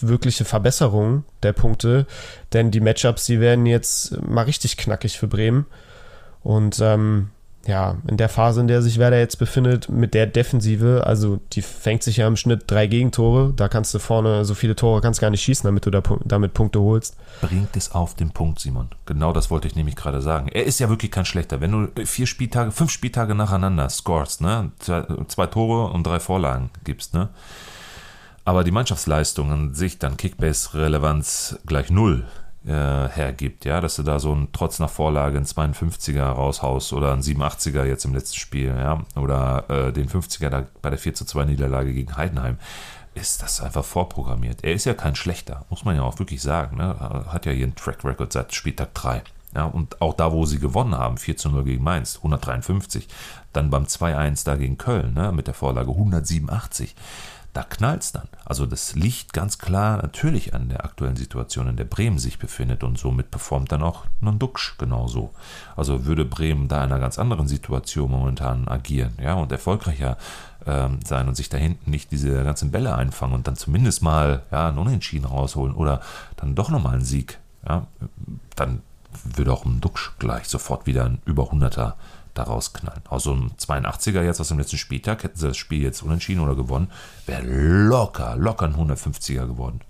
wirkliche Verbesserung der Punkte, denn die Matchups, die werden jetzt mal richtig knackig für Bremen. Und ähm, ja, in der Phase, in der sich Werder jetzt befindet, mit der Defensive, also die fängt sich ja im Schnitt drei Gegentore, da kannst du vorne so viele Tore kannst gar nicht schießen, damit du da, damit Punkte holst. Bringt es auf den Punkt, Simon. Genau das wollte ich nämlich gerade sagen. Er ist ja wirklich kein schlechter. Wenn du vier Spieltage, fünf Spieltage nacheinander scorest, ne? Zwei, zwei Tore und drei Vorlagen gibst, ne? Aber die Mannschaftsleistung an sich dann Kickbase-Relevanz gleich null äh, hergibt, ja, dass du da so ein trotz nach Vorlage einen 52er raushaust oder einen 87er jetzt im letzten Spiel, ja, oder äh, den 50er da bei der 4 zu 2 Niederlage gegen Heidenheim, ist das einfach vorprogrammiert. Er ist ja kein schlechter, muss man ja auch wirklich sagen, ne? hat ja hier einen Track Record seit Spieltag 3. Ja, und auch da, wo sie gewonnen haben, 4 zu 0 gegen Mainz, 153, dann beim 2-1 da gegen Köln, ne, mit der Vorlage 187 da knallt's dann. Also das liegt ganz klar natürlich an der aktuellen Situation, in der Bremen sich befindet und somit performt dann auch Nonduksch genauso. Also würde Bremen da in einer ganz anderen Situation momentan agieren, ja, und erfolgreicher ähm, sein und sich da hinten nicht diese ganzen Bälle einfangen und dann zumindest mal ja, einen Unentschieden rausholen oder dann doch nochmal einen Sieg, ja, dann würde auch ein Duxch gleich sofort wieder ein über 100er da rausknallen. Also ein 82er jetzt aus dem letzten Spieltag, hätten sie das Spiel jetzt unentschieden oder gewonnen, wäre locker, locker ein 150er geworden.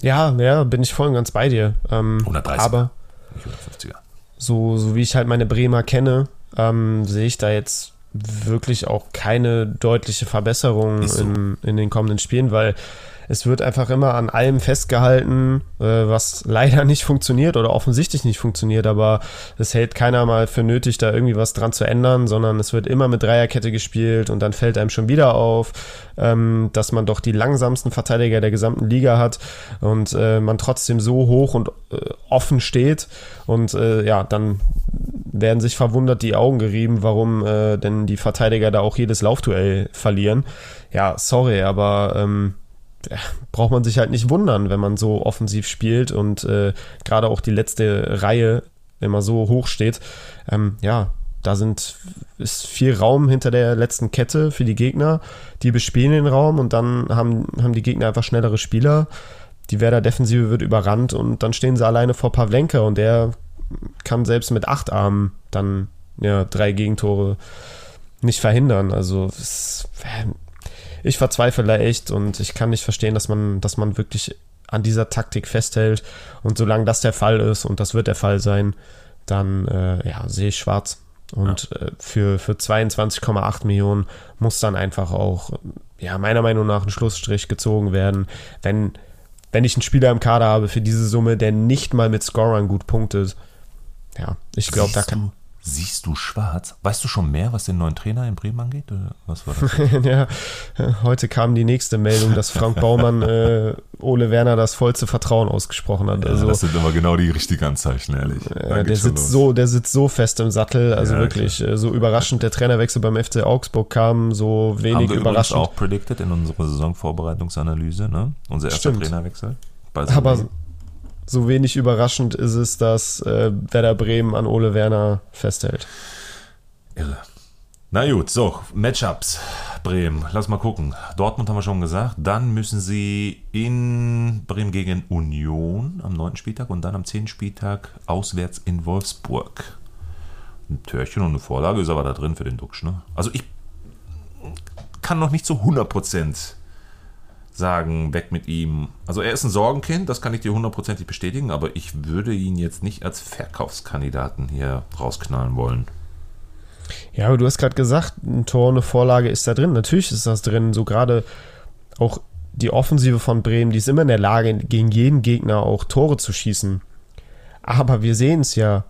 Ja, ja, bin ich voll und ganz bei dir. Ähm, 130er. Aber Nicht 150er. so, so wie ich halt meine Bremer kenne, ähm, sehe ich da jetzt wirklich auch keine deutliche Verbesserung so. in, in den kommenden Spielen, weil es wird einfach immer an allem festgehalten, äh, was leider nicht funktioniert oder offensichtlich nicht funktioniert, aber es hält keiner mal für nötig, da irgendwie was dran zu ändern, sondern es wird immer mit Dreierkette gespielt und dann fällt einem schon wieder auf, ähm, dass man doch die langsamsten Verteidiger der gesamten Liga hat und äh, man trotzdem so hoch und äh, offen steht und äh, ja, dann werden sich verwundert die Augen gerieben, warum äh, denn die Verteidiger da auch jedes Laufduell verlieren. Ja, sorry, aber ähm, braucht man sich halt nicht wundern, wenn man so offensiv spielt und äh, gerade auch die letzte Reihe immer so hoch steht. Ähm, ja, da sind, ist viel Raum hinter der letzten Kette für die Gegner. Die bespielen den Raum und dann haben, haben die Gegner einfach schnellere Spieler. Die Werder Defensive wird überrannt und dann stehen sie alleine vor Pavlenka und der kann selbst mit acht Armen dann ja, drei Gegentore nicht verhindern. Also es, ich verzweifle da echt und ich kann nicht verstehen, dass man, dass man wirklich an dieser Taktik festhält. Und solange das der Fall ist, und das wird der Fall sein, dann äh, ja, sehe ich schwarz. Und äh, für, für 22,8 Millionen muss dann einfach auch, ja, meiner Meinung nach ein Schlussstrich gezogen werden. Wenn, wenn ich einen Spieler im Kader habe für diese Summe, der nicht mal mit Scorern gut punktet, ja, ich glaube, da kann. Siehst du schwarz? Weißt du schon mehr, was den neuen Trainer in Bremen angeht? Was war das? ja, heute kam die nächste Meldung, dass Frank Baumann äh, Ole Werner das vollste Vertrauen ausgesprochen hat. Also, ja, das sind immer genau die richtigen Anzeichen, ehrlich. Äh, der sitzt los. so, der sitzt so fest im Sattel, also Ja, wirklich äh, so überraschend. Der Trainerwechsel beim FC Augsburg kam so Haben wenig wir übrigens überraschend. auch predicted in unserer Saisonvorbereitungsanalyse, ne? Unser erster Stimmt. Trainerwechsel. Bei Aber. So wenig überraschend ist es, dass äh, Werder Bremen an Ole Werner festhält. Irre. Na gut, so, Matchups. Bremen, lass mal gucken. Dortmund haben wir schon gesagt. Dann müssen sie in Bremen gegen Union am 9. Spieltag und dann am 10. Spieltag auswärts in Wolfsburg. Ein Törchen und eine Vorlage ist aber da drin für den Duxch. Ne? Also ich kann noch nicht zu 100% sagen, weg mit ihm. Also er ist ein Sorgenkind, das kann ich dir hundertprozentig bestätigen, aber ich würde ihn jetzt nicht als Verkaufskandidaten hier rausknallen wollen. Ja, aber du hast gerade gesagt, ein Tor, eine Vorlage ist da drin. Natürlich ist das drin. So gerade auch die Offensive von Bremen, die ist immer in der Lage, gegen jeden Gegner auch Tore zu schießen. Aber wir sehen es ja,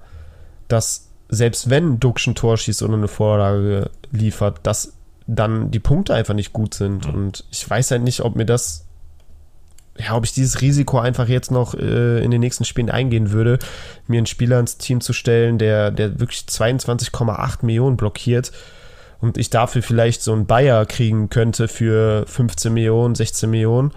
dass selbst wenn Duxch ein Tor schießt oder eine Vorlage liefert, dass dann die Punkte einfach nicht gut sind. Mhm. Und ich weiß halt nicht, ob mir das, ja, ob ich dieses Risiko einfach jetzt noch äh, in den nächsten Spielen eingehen würde, mir einen Spieler ins Team zu stellen, der, der wirklich 22,8 Millionen blockiert und ich dafür vielleicht so einen Bayer kriegen könnte für 15 Millionen, 16 Millionen,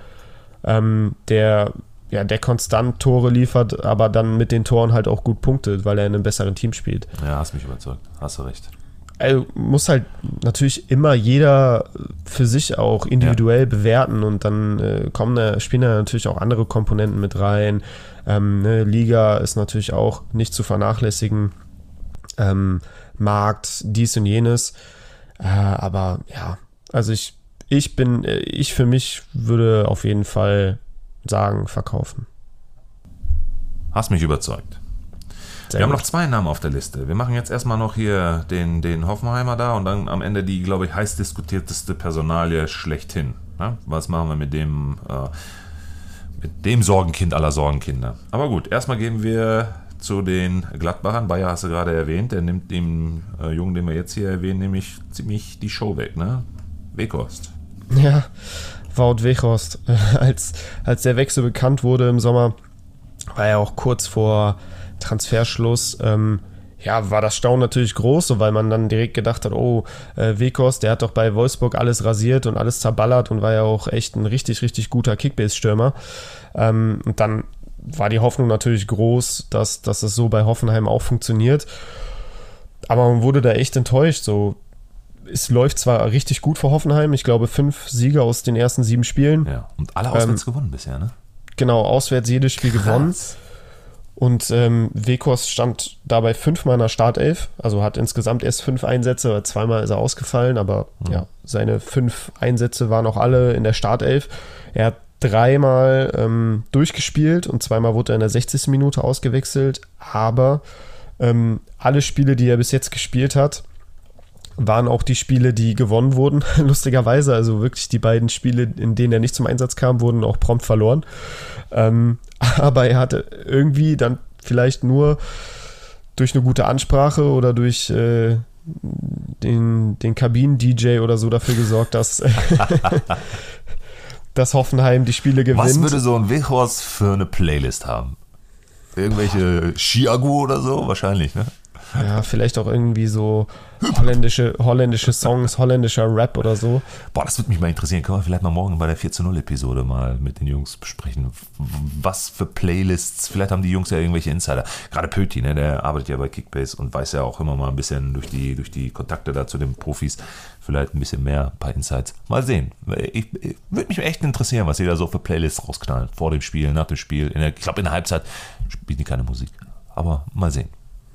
ähm, der ja, der konstant Tore liefert, aber dann mit den Toren halt auch gut punktet, weil er in einem besseren Team spielt. Ja, hast mich überzeugt. Hast du recht also muss halt natürlich immer jeder für sich auch individuell ja. bewerten und dann äh, kommen da, spielen da natürlich auch andere Komponenten mit rein. Ähm, ne, Liga ist natürlich auch nicht zu vernachlässigen. Ähm, Markt, dies und jenes. Äh, aber ja, also ich, ich bin, äh, ich für mich würde auf jeden Fall sagen, verkaufen. Hast mich überzeugt. Sehr wir gut. haben noch zwei Namen auf der Liste. Wir machen jetzt erstmal noch hier den, den Hoffenheimer da und dann am Ende die, glaube ich, heiß diskutierteste Personalie schlechthin. Ja? Was machen wir mit dem, äh, mit dem Sorgenkind aller Sorgenkinder? Aber gut, erstmal gehen wir zu den Gladbachern. Bayer hast du gerade erwähnt. Der nimmt dem äh, Jungen, den wir jetzt hier erwähnen, nämlich ziemlich die Show weg, ne? Weghorst. Ja, Wout Weghorst. Als, als der Wechsel bekannt wurde im Sommer, war er auch kurz vor Transferschluss, ähm, ja, war das Staunen natürlich groß, so, weil man dann direkt gedacht hat, oh, äh, Wekos, der hat doch bei Wolfsburg alles rasiert und alles zerballert und war ja auch echt ein richtig, richtig guter Kickbase-Stürmer. Ähm, und dann war die Hoffnung natürlich groß, dass, dass es so bei Hoffenheim auch funktioniert. Aber man wurde da echt enttäuscht. So, es läuft zwar richtig gut für Hoffenheim, ich glaube fünf Siege aus den ersten sieben Spielen. Ja, und alle auswärts ähm, gewonnen bisher, ne? Genau, auswärts jedes Spiel Krass. gewonnen. Und ähm, Wekos stand dabei fünfmal in der Startelf, also hat insgesamt erst fünf Einsätze, zweimal ist er ausgefallen, aber mhm. ja, seine fünf Einsätze waren auch alle in der Startelf. Er hat dreimal ähm, durchgespielt und zweimal wurde er in der 60. Minute ausgewechselt, aber ähm, alle Spiele, die er bis jetzt gespielt hat, waren auch die Spiele, die gewonnen wurden, lustigerweise. Also wirklich die beiden Spiele, in denen er nicht zum Einsatz kam, wurden auch prompt verloren. Ähm, aber er hatte irgendwie dann vielleicht nur durch eine gute Ansprache oder durch äh, den, den Kabinen-DJ oder so dafür gesorgt, dass, dass Hoffenheim die Spiele gewinnt. Was würde so ein Wechhorst für eine Playlist haben? Irgendwelche Chiago oder so? Wahrscheinlich, ne? Ja, vielleicht auch irgendwie so holländische, holländische Songs, holländischer Rap oder so. Boah, das würde mich mal interessieren. Können wir vielleicht mal morgen bei der 4 zu 0 Episode mal mit den Jungs besprechen. Was für Playlists, vielleicht haben die Jungs ja irgendwelche Insider. Gerade Pöti, ne, der arbeitet ja bei Kickbase und weiß ja auch immer mal ein bisschen durch die, durch die Kontakte da zu den Profis vielleicht ein bisschen mehr, ein paar Insights. Mal sehen. Ich, ich würde mich echt interessieren, was sie da so für Playlists rausknallen. Vor dem Spiel, nach dem Spiel. Der, ich glaube, in der Halbzeit spielen die keine Musik. Aber mal sehen.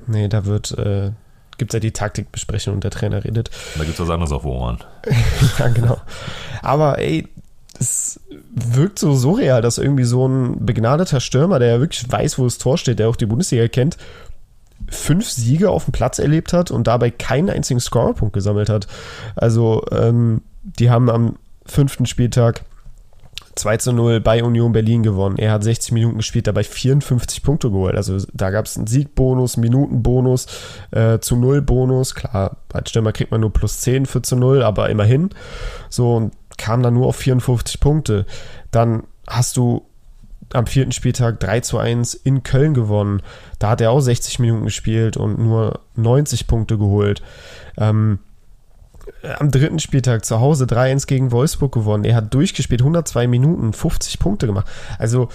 Nee, da wird, äh, gibt es ja die Taktikbesprechung und der Trainer redet. Da gibt es was anderes auf Ohren. ja, genau. Aber ey, es wirkt so surreal, dass irgendwie so ein begnadeter Stürmer, der ja wirklich weiß, wo das Tor steht, der auch die Bundesliga kennt, fünf Siege auf dem Platz erlebt hat und dabei keinen einzigen Scorerpunkt gesammelt hat. Also, ähm, die haben am fünften Spieltag 2 zu 0 bei Union Berlin gewonnen. Er hat 60 Minuten gespielt, dabei 54 Punkte geholt. Also da gab es einen Siegbonus, Minutenbonus, äh, zu 0 Bonus. Klar, als Stürmer kriegt man nur plus 10 für zu 0, aber immerhin. So und kam dann nur auf 54 Punkte. Dann hast du am vierten Spieltag 3 zu 1 in Köln gewonnen. Da hat er auch 60 Minuten gespielt und nur 90 Punkte geholt. Ähm, am dritten Spieltag zu Hause 3-1 gegen Wolfsburg gewonnen. Er hat durchgespielt, 102 Minuten, 50 Punkte gemacht. Also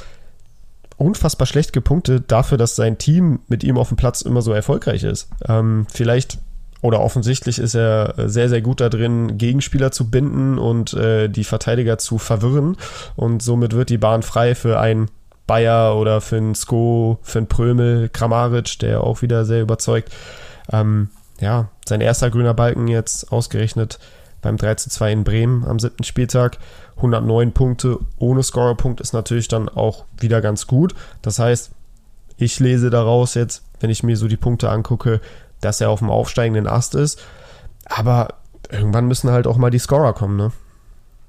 unfassbar schlecht gepunktet dafür, dass sein Team mit ihm auf dem Platz immer so erfolgreich ist. Ähm, vielleicht oder offensichtlich ist er sehr, sehr gut da drin, Gegenspieler zu binden und äh, die Verteidiger zu verwirren. Und somit wird die Bahn frei für einen Bayer oder für einen Sko, für einen Prömel, Kramaric, der auch wieder sehr überzeugt. Ähm, ja, sein erster grüner Balken jetzt ausgerechnet beim 3 zu 2 in Bremen am siebten Spieltag. 109 Punkte ohne Scorerpunkt ist natürlich dann auch wieder ganz gut. Das heißt, ich lese daraus jetzt, wenn ich mir so die Punkte angucke, dass er auf dem aufsteigenden Ast ist. Aber irgendwann müssen halt auch mal die Scorer kommen, ne?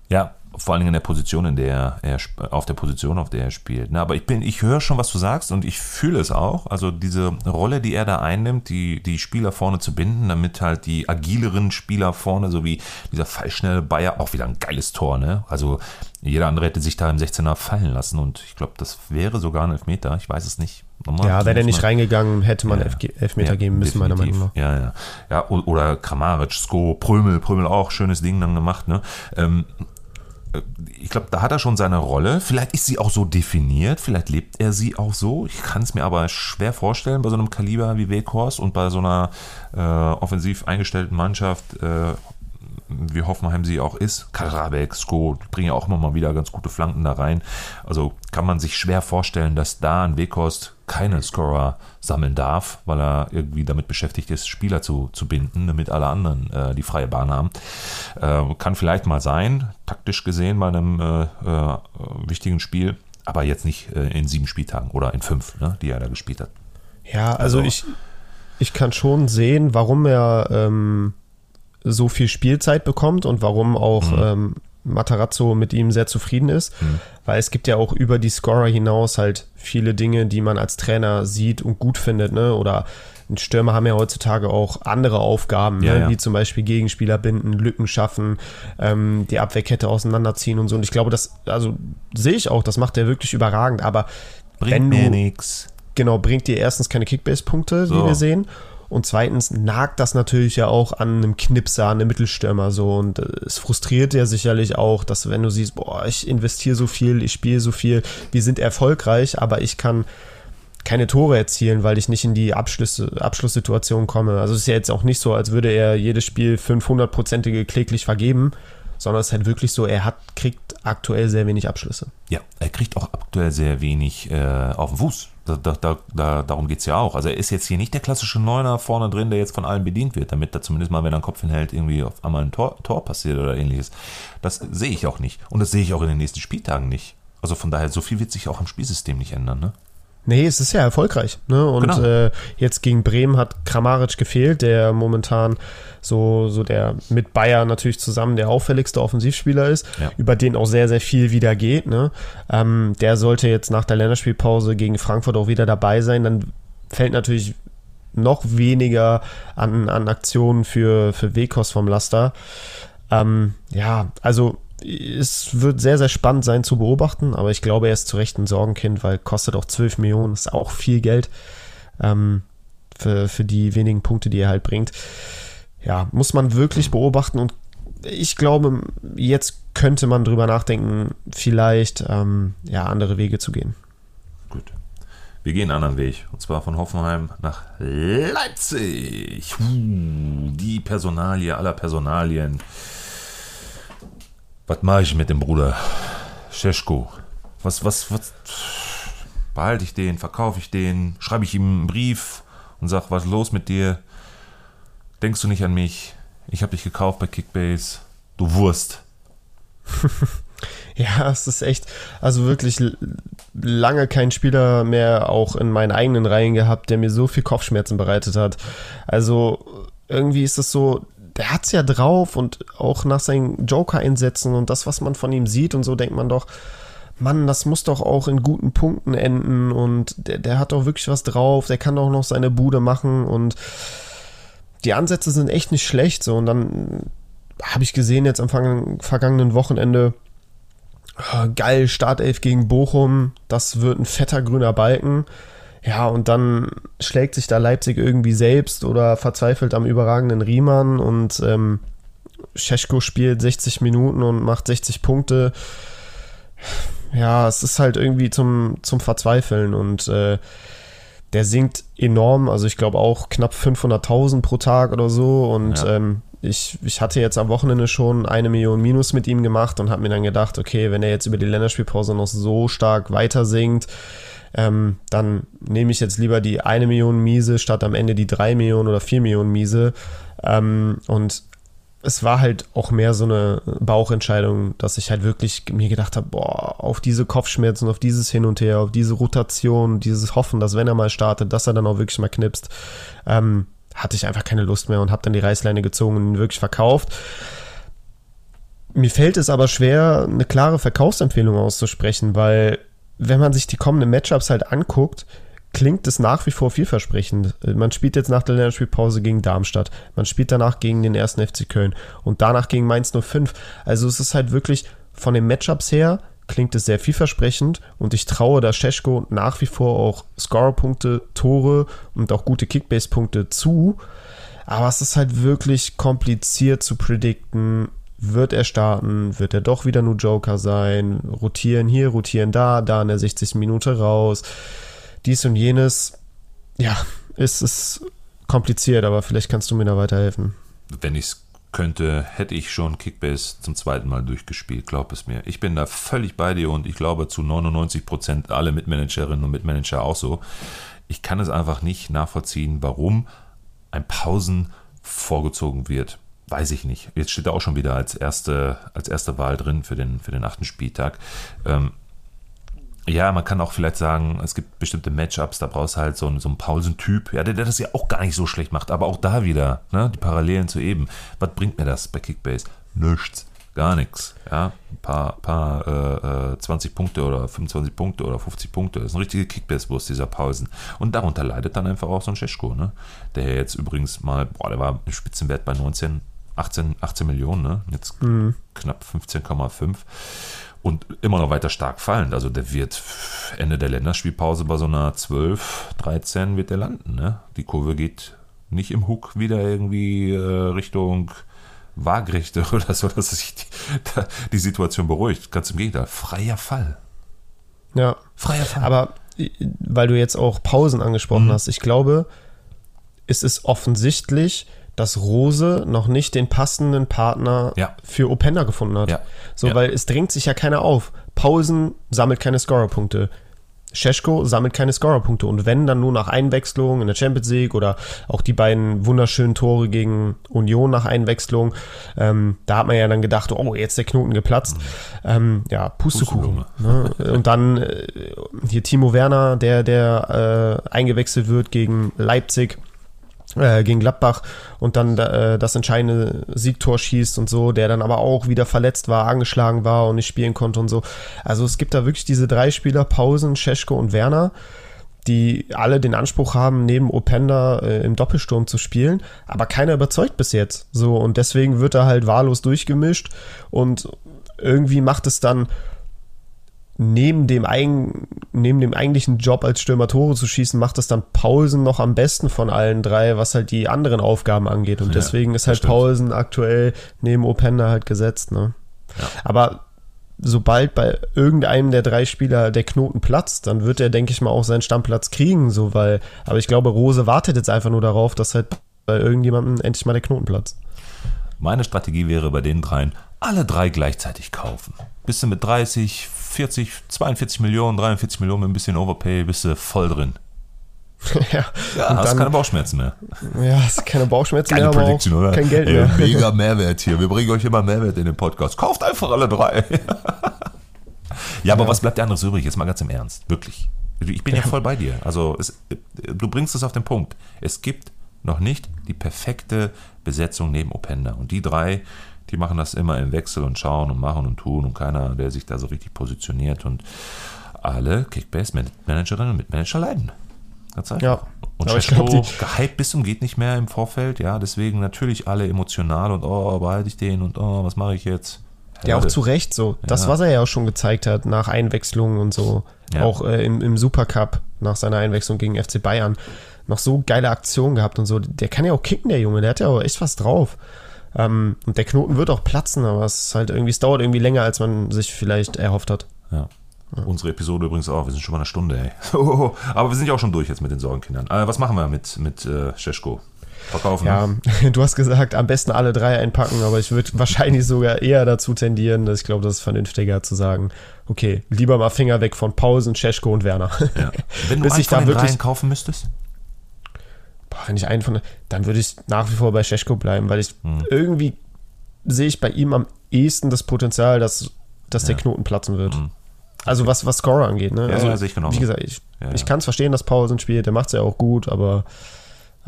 Ja, vor allen Dingen in der Position, in der er auf der Position, auf der er spielt. Na, aber ich bin, ich höre schon, was du sagst und ich fühle es auch. Also diese Rolle, die er da einnimmt, die, die Spieler vorne zu binden, damit halt die agileren Spieler vorne, so wie dieser fallschnelle Bayer, auch wieder ein geiles Tor, ne? Also jeder andere hätte sich da im 16er fallen lassen und ich glaube, das wäre sogar ein Elfmeter. Ich weiß es nicht. Nochmal, ja, wäre der nicht reingegangen, hätte man ja, Elfmeter ja, geben müssen, meiner Meinung nach. Ja, ja. ja oder Kramaric, Sko, Prömel, Prömel auch, schönes Ding dann gemacht, ne? Ähm, ich glaube, da hat er schon seine Rolle. Vielleicht ist sie auch so definiert, vielleicht lebt er sie auch so. Ich kann es mir aber schwer vorstellen bei so einem Kaliber wie Weghorst und bei so einer äh, offensiv eingestellten Mannschaft, äh, wie Hoffenheim sie auch ist. Karabek, Sko bringen ja auch immer mal wieder ganz gute Flanken da rein. Also kann man sich schwer vorstellen, dass da ein Weghorst keine Scorer sammeln darf, weil er irgendwie damit beschäftigt ist, Spieler zu, zu binden, damit alle anderen äh, die freie Bahn haben. Äh, kann vielleicht mal sein, taktisch gesehen bei einem äh, äh wichtigen Spiel, aber jetzt nicht äh, in sieben Spieltagen oder in fünf, ne, die er da gespielt hat. Ja, also, also ich, ich kann schon sehen, warum er ähm, so viel Spielzeit bekommt und warum auch mhm. ähm, Matarazzo mit ihm sehr zufrieden ist, mhm. weil es gibt ja auch über die Scorer hinaus halt viele Dinge, die man als Trainer sieht und gut findet, ne? Oder Stürmer haben ja heutzutage auch andere Aufgaben, ja, ne? ja. wie zum Beispiel Gegenspieler binden, Lücken schaffen, ähm, die Abwehrkette auseinanderziehen und so. Und ich glaube, das, also sehe ich auch, das macht er wirklich überragend, aber bringt wenn mir nichts. Genau, bringt dir erstens keine Kickbase-Punkte, so. wie wir sehen. Und zweitens nagt das natürlich ja auch an einem Knipser, an einem Mittelstürmer so. Und äh, es frustriert ja sicherlich auch, dass wenn du siehst, boah, ich investiere so viel, ich spiele so viel, wir sind erfolgreich, aber ich kann keine Tore erzielen, weil ich nicht in die Abschlüsse, Abschlusssituation komme. Also es ist ja jetzt auch nicht so, als würde er jedes Spiel 500-prozentige kläglich vergeben, sondern es ist halt wirklich so, er hat, kriegt aktuell sehr wenig Abschlüsse. Ja, er kriegt auch aktuell sehr wenig äh, auf den Fuß. Da, da, da, darum geht es ja auch. Also er ist jetzt hier nicht der klassische Neuner vorne drin, der jetzt von allen bedient wird, damit da zumindest mal, wenn er einen Kopf hinhält, irgendwie auf einmal ein Tor, Tor passiert oder ähnliches. Das sehe ich auch nicht. Und das sehe ich auch in den nächsten Spieltagen nicht. Also von daher, so viel wird sich auch am Spielsystem nicht ändern, ne? Nee, es ist ja erfolgreich. Ne? Und genau. äh, jetzt gegen Bremen hat Kramaric gefehlt, der momentan so, so der mit Bayer natürlich zusammen der auffälligste Offensivspieler ist, ja. über den auch sehr, sehr viel wieder geht. Ne? Ähm, der sollte jetzt nach der Länderspielpause gegen Frankfurt auch wieder dabei sein. Dann fällt natürlich noch weniger an, an Aktionen für, für Wekos vom Laster. Ähm, ja, also es wird sehr, sehr spannend sein zu beobachten, aber ich glaube, er ist zu Recht ein Sorgenkind, weil kostet auch 12 Millionen, ist auch viel Geld ähm, für, für die wenigen Punkte, die er halt bringt. Ja, muss man wirklich beobachten und ich glaube, jetzt könnte man drüber nachdenken, vielleicht ähm, ja, andere Wege zu gehen. Gut. Wir gehen einen anderen Weg. Und zwar von Hoffenheim nach Leipzig. Die Personalie aller Personalien. Was mache ich mit dem Bruder? Scheschko. Was, was, was? Behalte ich den? Verkaufe ich den? Schreibe ich ihm einen Brief und sag, was ist los mit dir? Denkst du nicht an mich? Ich habe dich gekauft bei Kickbase. Du Wurst. ja, es ist echt, also wirklich lange kein Spieler mehr auch in meinen eigenen Reihen gehabt, der mir so viel Kopfschmerzen bereitet hat. Also irgendwie ist es so, der hat's ja drauf und auch nach seinen Joker-Einsätzen und das, was man von ihm sieht und so, denkt man doch, Mann, das muss doch auch in guten Punkten enden und der, der hat doch wirklich was drauf, der kann doch noch seine Bude machen und die Ansätze sind echt nicht schlecht so und dann habe ich gesehen jetzt am vergangenen Wochenende, oh, geil, Startelf gegen Bochum, das wird ein fetter grüner Balken. Ja, und dann schlägt sich da Leipzig irgendwie selbst oder verzweifelt am überragenden Riemann und ähm, Scheschko spielt 60 Minuten und macht 60 Punkte. Ja, es ist halt irgendwie zum, zum Verzweifeln und äh, der sinkt enorm, also ich glaube auch knapp 500.000 pro Tag oder so und Ja. ähm, ich, ich hatte jetzt am Wochenende schon eine Million Minus mit ihm gemacht und habe mir dann gedacht, okay, wenn er jetzt über die Länderspielpause noch so stark weiter sinkt, ähm, dann nehme ich jetzt lieber die eine Million Miese statt am Ende die drei Millionen oder vier Millionen Miese. Ähm, und es war halt auch mehr so eine Bauchentscheidung, dass ich halt wirklich mir gedacht habe, boah, auf diese Kopfschmerzen, auf dieses Hin und Her, auf diese Rotation, dieses Hoffen, dass wenn er mal startet, dass er dann auch wirklich mal knipst, ähm, hatte ich einfach keine Lust mehr und habe dann die Reißleine gezogen und ihn wirklich verkauft. Mir fällt es aber schwer, eine klare Verkaufsempfehlung auszusprechen, weil wenn man sich die kommenden Matchups halt anguckt, klingt es nach wie vor vielversprechend. Man spielt jetzt nach der Länderspielpause gegen Darmstadt, man spielt danach gegen den ersten FC Köln und danach gegen Mainz 05. Also es ist halt wirklich von den Matchups her klingt es sehr vielversprechend und ich traue da Scheschko nach wie vor auch Scorerpunkte, Tore und auch gute Kickbase-Punkte zu. Aber es ist halt wirklich kompliziert zu predikten. Wird er starten? Wird er doch wieder nur Joker sein? Rotieren hier, rotieren da, da in der 60. Minute raus. Dies und jenes. Ja, es ist kompliziert, aber vielleicht kannst du mir da weiterhelfen. Wenn ich es könnte, hätte ich schon Kickbase zum zweiten Mal durchgespielt, glaub es mir. Ich bin da völlig bei dir und ich glaube zu 99 Prozent alle Mitmanagerinnen und Mitmanager auch so. Ich kann es einfach nicht nachvollziehen, warum ein Pausen vorgezogen wird. Weiß ich nicht. Jetzt steht er auch schon wieder als erste, als erste Wahl drin für den, für den achten Spieltag. Ähm, ja, man kann auch vielleicht sagen, es gibt bestimmte Matchups, da brauchst du halt so einen, so einen Pausentyp, ja, der, der das ja auch gar nicht so schlecht macht, aber auch da wieder, ne, die Parallelen zu eben. Was bringt mir das bei Kickbase? Nichts, gar nichts, ja, ein paar, paar äh, äh, 20 Punkte oder 25 Punkte oder 50 Punkte, das ist eine richtige Kickbase-Wurst, dieser Pausen. Und darunter leidet dann einfach auch so ein Scheschko, ne, der jetzt übrigens mal, boah, der war im Spitzenwert bei 19, 18, 18 Millionen, ne, jetzt knapp 15,5 und immer noch weiter stark fallend. Also der wird Ende der Länderspielpause bei so einer 12, 13 wird der landen. Ne? Die Kurve geht nicht im Hook wieder irgendwie äh, Richtung Waagrechte oder so, dass sich die, die Situation beruhigt. Ganz im Gegenteil, freier Fall. Ja. Freier Fall. Aber äh, weil du jetzt auch Pausen angesprochen Mhm. hast, ich glaube, es ist offensichtlich, dass Rose noch nicht den passenden Partner Ja. für Openda gefunden hat. Ja. So, Ja. weil es drängt sich ja keiner auf. Pausen sammelt keine Scorerpunkte. Scheschko sammelt keine Scorerpunkte und wenn dann nur nach Einwechslung in der Champions League oder auch die beiden wunderschönen Tore gegen Union nach Einwechslung, ähm, da hat man ja dann gedacht, oh, jetzt der Knoten geplatzt. Ähm, ja, Pustekuchen. Ne? Und dann äh, hier Timo Werner, der, der äh, eingewechselt wird gegen Leipzig äh, gegen Gladbach und dann äh, das entscheidende Siegtor schießt und so, der dann aber auch wieder verletzt war, angeschlagen war und nicht spielen konnte und so. Also es gibt da wirklich diese drei Spieler, Pausen, Scheschko und Werner, die alle den Anspruch haben, neben Openda äh, im Doppelsturm zu spielen, aber keiner überzeugt bis jetzt. So und deswegen wird er halt wahllos durchgemischt und irgendwie macht es dann neben dem, eigen, neben dem eigentlichen Job als Stürmer Tore zu schießen, macht es dann Paulsen noch am besten von allen drei, was halt die anderen Aufgaben angeht. Und Ja, deswegen ist das halt stimmt. Paulsen aktuell neben Openda halt gesetzt. Ne? Ja. Aber sobald bei irgendeinem der drei Spieler der Knoten platzt, dann wird er, denke ich mal, auch seinen Stammplatz kriegen. So, weil, aber ich glaube, Rose wartet jetzt einfach nur darauf, dass halt bei irgendjemandem endlich mal der Knoten platzt. Meine Strategie wäre bei den dreien, alle drei gleichzeitig kaufen. Bist du mit 30, 40, 42 Millionen, 43 Millionen mit ein bisschen Overpay, bist du voll drin. ja, Ja, Und hast dann- keine Bauchschmerzen mehr. ja, ist keine Bauchschmerzen Keine mehr, aber auch oder? kein Geld Ey, mehr. Mega Mehrwert hier. Wir bringen euch immer Mehrwert in den Podcast. Kauft einfach alle drei. ja, aber was bleibt anderes übrig? Jetzt mal ganz im Ernst. Wirklich. Ich bin ja voll bei dir. Also, es, du bringst es auf den Punkt. Es gibt noch nicht die perfekte Besetzung neben Openda. Und die drei, die machen das immer im Wechsel und schauen und machen und tun und keiner, der sich da so richtig positioniert. Und alle Kickbase-Managerinnen und Mitmanager leiden. Ganz einfach. Ja. Und ich Scheschko glaub, die- gehypt bis zum geht nicht mehr im Vorfeld, ja, deswegen natürlich alle emotional und oh, behalte ich den und oh, was mache ich jetzt? Ja, auch zu Recht so. Das, Ja. was er ja auch schon gezeigt hat nach Einwechslungen und so. Ja. Auch äh, im, im Supercup nach seiner Einwechslung gegen FC Bayern. Noch so geile Aktionen gehabt und so. Der kann ja auch kicken, der Junge. Der hat ja auch echt was drauf. Ähm, und der Knoten wird auch platzen, aber es ist halt irgendwie, es dauert irgendwie länger, als man sich vielleicht erhofft hat. Ja. Unsere Episode übrigens auch. Wir sind schon mal eine Stunde, ey. Aber wir sind ja auch schon durch jetzt mit den Sorgenkindern. Äh, was machen wir mit, mit äh, Scheschko? Verkaufen? Ja, du hast gesagt, am besten alle drei einpacken, aber ich würde wahrscheinlich sogar eher dazu tendieren, dass ich glaube, das ist vernünftiger zu sagen, okay, lieber mal Finger weg von Pausen, Cesko und Werner. Ja. Wenn du Bis einen ich da wirklich- kaufen müsstest? Wenn ich einen von, dann würde ich nach wie vor bei Cesko bleiben, weil ich Hm. irgendwie sehe ich bei ihm am ehesten das Potenzial, dass, dass der Knoten platzen wird. Also was, was Scorer angeht, ne? Hm. Ja, also, ja, sehe ich genauso. Wie gesagt, ich, Ja, ja. ich kann es verstehen, dass Pausen spielt, der macht es ja auch gut, aber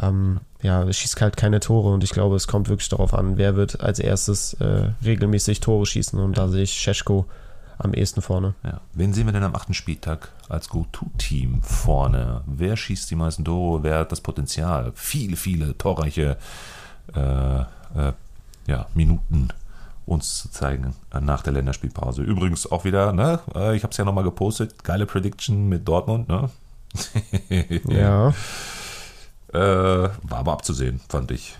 ähm, ja, er schießt halt keine Tore und ich glaube, es kommt wirklich darauf an, wer wird als erstes äh, regelmäßig Tore schießen und da sehe ich Cesko am ehesten vorne. Ja. Wen sehen wir denn am achten Spieltag als Go-To-Team vorne? Wer schießt die meisten Tore? Wer hat das Potenzial? Viele, viele torreiche äh, äh, ja, Minuten uns zu zeigen äh, nach der Länderspielpause. Übrigens auch wieder, ne? äh, ich habe es ja nochmal gepostet, geile Prediction mit Dortmund, ne? Ja, Äh, war aber abzusehen, fand ich.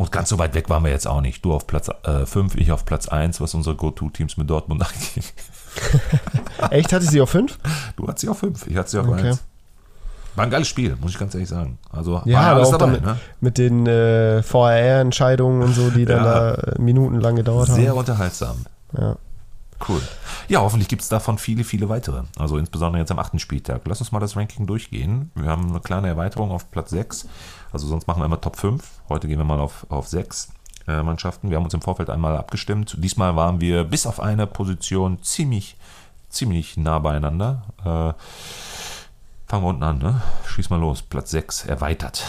Und ganz so weit weg waren wir jetzt auch nicht. Du auf Platz 5, ich auf Platz 1, was unsere Go-To-Teams mit Dortmund angeht. echt, hatte ich sie auf fünf? Du hattest sie auf 5, ich hatte sie auf Okay. 1. War ein geiles Spiel, muss ich ganz ehrlich sagen. Also Ja, aber auch dabei. damit, Ne? mit den äh, VAR-Entscheidungen und so, die dann Ja. da äh, minutenlang gedauert Sehr haben. unterhaltsam. Ja. Cool. Ja, hoffentlich gibt es davon viele, viele weitere. Also insbesondere jetzt am achten Spieltag. Lass uns mal das Ranking durchgehen. Wir haben eine kleine Erweiterung auf Platz 6. Also sonst machen wir immer Top 5. Heute gehen wir mal auf, auf 6 äh, Mannschaften. Wir haben uns im Vorfeld einmal abgestimmt. Diesmal waren wir bis auf eine Position ziemlich, ziemlich nah beieinander. Äh, fangen wir unten an, ne? Schieß mal los. Platz 6 erweitert.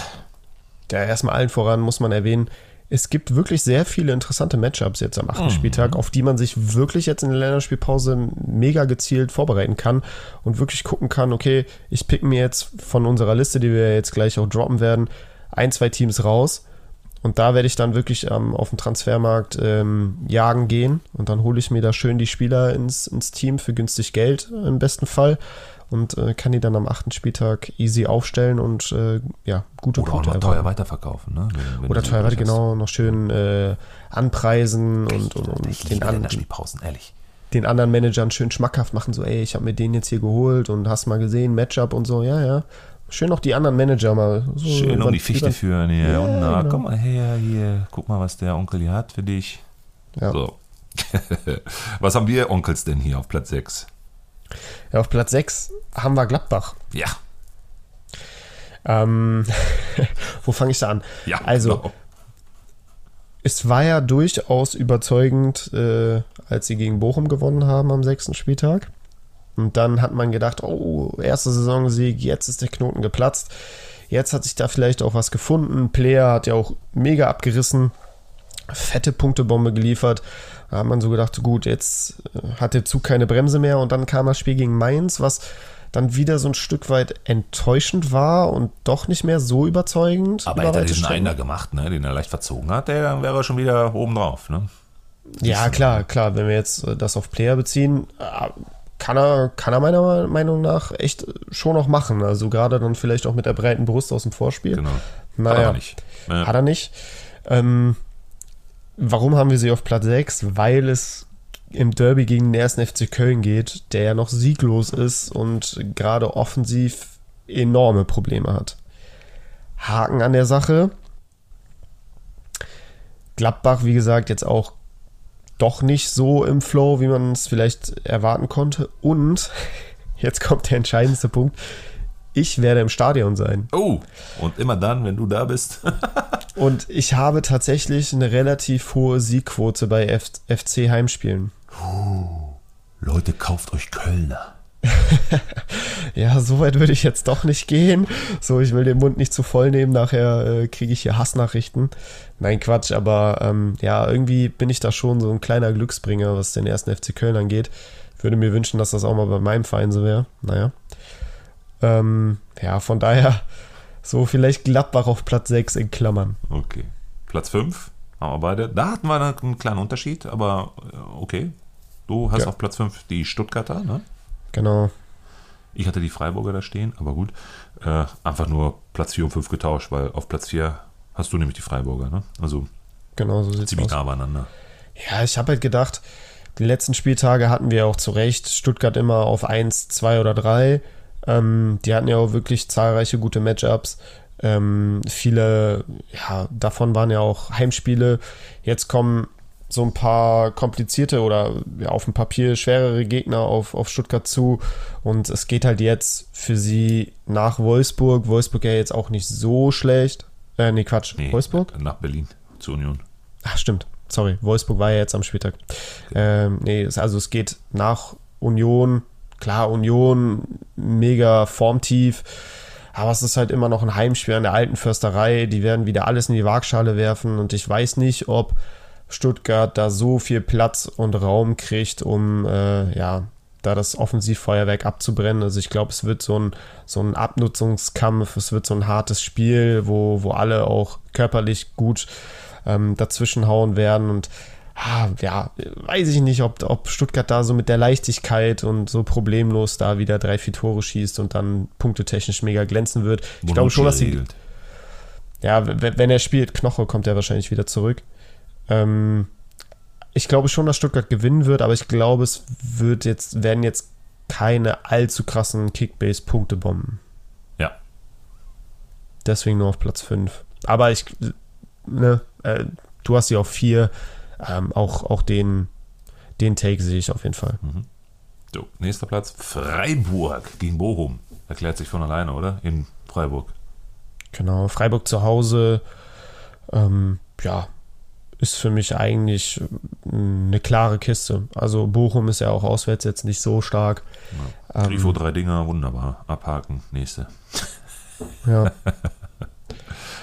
Ja, erstmal allen voran muss man erwähnen, es gibt wirklich sehr viele interessante Matchups jetzt am achten Spieltag, auf die man sich wirklich jetzt in der Länderspielpause mega gezielt vorbereiten kann und wirklich gucken kann, okay, ich pick mir jetzt von unserer Liste, die wir jetzt gleich auch droppen werden, ein, zwei Teams raus und da werde ich dann wirklich ähm, auf dem Transfermarkt ähm, jagen gehen und dann hole ich mir da schön die Spieler ins, ins Team für günstig Geld äh, im besten Fall und äh, kann die dann am achten Spieltag easy aufstellen und äh, ja, gute Oder auch Punkte noch erwarten. teuer weiterverkaufen, ne? Wenn- wenn Oder teuer, hast. genau, noch schön äh, anpreisen und, und, und Ich den, liebe an, Länderspielpausen, ehrlich. den anderen Managern schön schmackhaft machen, so, ey, ich habe mir den jetzt hier geholt und hast mal gesehen, Matchup und so, ja, ja. Schön noch die anderen Manager mal so Schön um die Fichte über- führen hier. Ja, und na, genau. komm mal her hier, guck mal, was der Onkel hier hat für dich. Ja. So. was haben wir Onkels denn hier auf Platz 6? Ja, auf Platz 6 haben wir Gladbach. Ja, Ähm, wo fange ich da an? ja, Also, genau. es war ja durchaus überzeugend, äh, als sie gegen Bochum gewonnen haben am sechsten Spieltag. Und dann hat man gedacht, oh, erster Saisonsieg, jetzt ist der Knoten geplatzt. Jetzt hat sich da vielleicht auch was gefunden. Player hat ja auch mega abgerissen, fette Punktebombe geliefert. Da hat man so gedacht, gut, jetzt äh, hat der Zug keine Bremse mehr. Und dann kam das Spiel gegen Mainz, was dann wieder so ein Stück weit enttäuschend war und doch nicht mehr so überzeugend. Aber hätte er einen da gemacht, ne, den er leicht verzogen hat, der dann wäre er schon wieder oben drauf. Ne? Ja, klar, klar. Wenn wir jetzt äh, das auf Player beziehen, äh, kann er, kann er meiner Meinung nach echt schon noch machen. Also gerade dann vielleicht auch mit der breiten Brust aus dem Vorspiel. Genau. Naja, Hat er nicht. Ja. Hat er nicht. Ähm, warum haben wir sie auf Platz 6? Weil es im Derby gegen den ersten FC Köln geht, der ja noch sieglos ist und gerade offensiv enorme Probleme hat. Haken an der Sache. Gladbach, wie gesagt, jetzt auch doch nicht so im Flow, wie man es vielleicht erwarten konnte. Und jetzt kommt der entscheidendste Punkt. Ich werde im Stadion sein. Oh, und immer dann, wenn du da bist. Und ich habe tatsächlich eine relativ hohe Siegquote bei F FC Heimspielen. Leute, kauft euch Kölner. Ja, so weit würde ich jetzt doch nicht gehen. So, ich will den Mund nicht zu voll nehmen, nachher äh, kriege ich hier Hassnachrichten. Nein, Quatsch, aber ähm, ja, irgendwie bin ich da schon so ein kleiner Glücksbringer, was den ersten FC Köln angeht. Würde mir wünschen, dass das auch mal bei meinem Verein so wäre. Naja. Ähm, ja, von daher so vielleicht Gladbach auf Platz 6 in Klammern. Okay. Platz 5 haben wir beide. Da hatten wir einen kleinen Unterschied, aber äh, okay. Du hast Ja. auf Platz 5 die Stuttgarter, ne? Genau. Ich hatte die Freiburger da stehen, aber gut. Äh, einfach nur Platz 4 und 5 getauscht, weil auf Platz 4 hast du nämlich die Freiburger, ne? Also Genau so ziemlich aus. nah beieinander. Ja, ich habe halt gedacht, Die letzten Spieltage hatten wir auch zu Recht Stuttgart immer auf 1, 2 oder 3. Ähm, die hatten ja auch wirklich zahlreiche gute Matchups. Ähm, viele, ja, davon waren ja auch Heimspiele. Jetzt kommen so ein paar komplizierte oder ja, auf dem Papier schwerere Gegner auf, auf Stuttgart zu. Und es geht halt jetzt für sie nach Wolfsburg. Wolfsburg ja jetzt auch nicht so schlecht. Äh, nee, Quatsch. Nee, Wolfsburg? Nach Berlin zur Union. Ach, stimmt. Sorry, Wolfsburg war ja jetzt am Spieltag. Ähm, nee, es- also es geht nach Union. Klar, Union, mega formtief. Aber es ist halt immer noch ein Heimspiel an der alten Försterei. Die werden wieder alles in die Waagschale werfen. Und ich weiß nicht, ob Stuttgart da so viel Platz und Raum kriegt, um äh, ja, da das Offensivfeuerwerk abzubrennen. Also ich glaube, es wird so ein, so ein Abnutzungskampf, es wird so ein hartes Spiel, wo, wo alle auch körperlich gut ähm, dazwischenhauen werden. Und ah, ja, weiß ich nicht, ob, ob Stuttgart da so mit der Leichtigkeit und so problemlos da wieder drei, vier Tore schießt und dann punktetechnisch mega glänzen wird. Ich glaube schon, dass sie ja, wenn er spielt, Knoche kommt er wahrscheinlich wieder zurück. Ähm, ich glaube schon, dass Stuttgart gewinnen wird, aber ich glaube, es wird jetzt, werden jetzt keine allzu krassen Kickbase-Punkte-Bomben. Ja. Deswegen nur auf Platz 5. Aber ich, ne, äh, du hast sie auf 4. Ähm, auch, auch den, den Take sehe ich auf jeden Fall. So, nächster Platz. Freiburg gegen Bochum. Erklärt sich von alleine, oder? In Freiburg. Genau, Freiburg zu Hause, ähm, ja, ist für mich eigentlich eine klare Kiste. Also Bochum ist ja auch auswärts jetzt nicht so stark. Ähm, Grifo drei Dinger, wunderbar. Abhaken. Nächste. ja.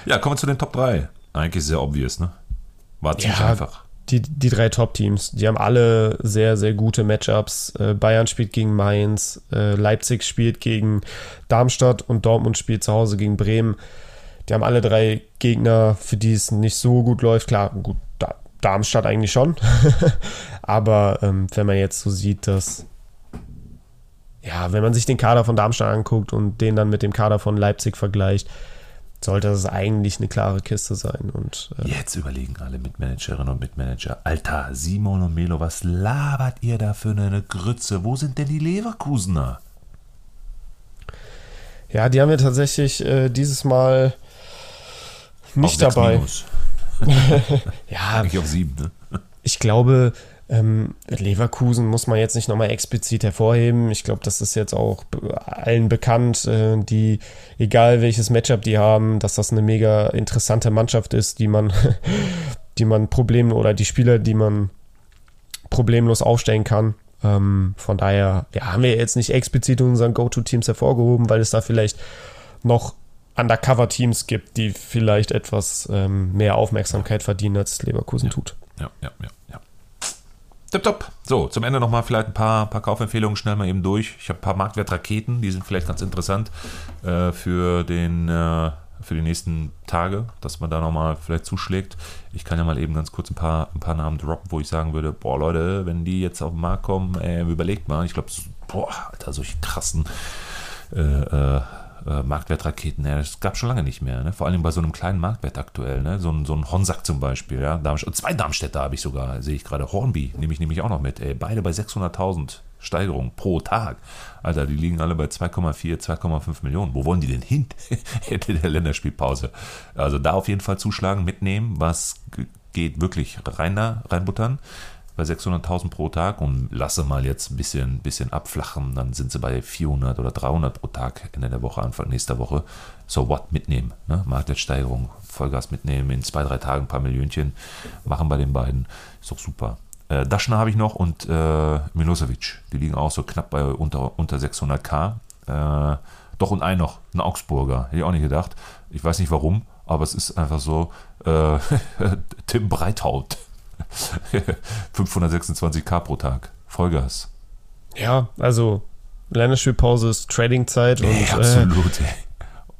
Ja, kommen wir zu den Top 3. Eigentlich sehr obvious, ne? War ziemlich Ja. einfach. Die, die drei Top-Teams, die haben alle sehr, sehr gute Matchups. Äh, Bayern spielt gegen Mainz, äh, Leipzig spielt gegen Darmstadt und Dortmund spielt zu Hause gegen Bremen. Die haben alle drei Gegner, für die es nicht so gut läuft. Klar, gut, Darmstadt eigentlich schon. Aber ähm, wenn man jetzt so sieht, dass ja, wenn man sich den Kader von Darmstadt anguckt und den dann mit dem Kader von Leipzig vergleicht, sollte das eigentlich eine klare Kiste sein. Und äh, Jetzt überlegen alle Mitmanagerinnen und Mitmanager. Alter, Simon und Melo, was labert ihr da für eine Grütze? Wo sind denn die Leverkusener? Ja, die haben wir tatsächlich äh, dieses Mal nicht dabei. Minus. Ja, Eigentlich auf sieben, ne? ich glaube, ähm, Leverkusen muss man jetzt nicht nochmal explizit hervorheben. Ich glaube, das ist jetzt auch allen bekannt, äh, die, egal welches Matchup die haben, dass das eine mega interessante Mannschaft ist, die man, die man problem oder die Spieler, die man problemlos aufstellen kann. Ähm, von daher ja, haben wir jetzt nicht explizit unseren Go-To-Teams hervorgehoben, weil es da vielleicht noch Undercover-Teams gibt, die vielleicht etwas ähm, mehr Aufmerksamkeit verdienen, als Leverkusen tut. Ja, ja, ja, ja. Tipptopp. So, zum Ende nochmal vielleicht ein paar, paar Kaufempfehlungen schnell mal eben durch. Ich habe ein paar Marktwertraketen, die sind vielleicht ganz interessant äh, für, den, äh, für die nächsten Tage, dass man da nochmal vielleicht zuschlägt. Ich kann ja mal eben ganz kurz ein paar, ein paar Namen droppen, wo ich sagen würde, boah Leute, wenn die jetzt auf den Markt kommen, äh, überlegt mal. Ich glaube, boah, Alter, solche krassen äh, äh, äh, Marktwertraketen, ja, das gab schon lange nicht mehr. Ne? Vor allem bei so einem kleinen Marktwert aktuell. Ne? So, ein, so ein Honsack zum Beispiel. Ja? Darmstadt, zwei Darmstädter habe ich sogar, sehe ich gerade. Hornby nehme ich nämlich auch noch mit. Ey, beide bei 600.000 Steigerung pro Tag. Alter, die liegen alle bei 2,4, 2,5 Millionen. Wo wollen die denn hin? in der Länderspielpause. Also da auf jeden Fall zuschlagen, mitnehmen. Was geht wirklich rein da, reinbuttern bei 600.000 pro Tag und lasse mal jetzt ein bisschen, bisschen abflachen, dann sind sie bei 400 oder 300 pro Tag Ende der Woche, Anfang nächster Woche. So what, mitnehmen. Ne? Marktwertsteigerung, Vollgas mitnehmen, in zwei, drei Tagen ein paar Millionchen machen bei den beiden. Ist doch super. Äh, Daschner habe ich noch und äh, Milosevic. Die liegen auch so knapp bei unter, unter 600k. Äh, doch und ein noch, ein Augsburger. Hätte ich auch nicht gedacht. Ich weiß nicht warum, aber es ist einfach so. Äh, Tim Breithaut. 526k pro Tag. Vollgas. Ja, also Länderspielpause ist Tradingzeit und Ey, äh, absolut. ey.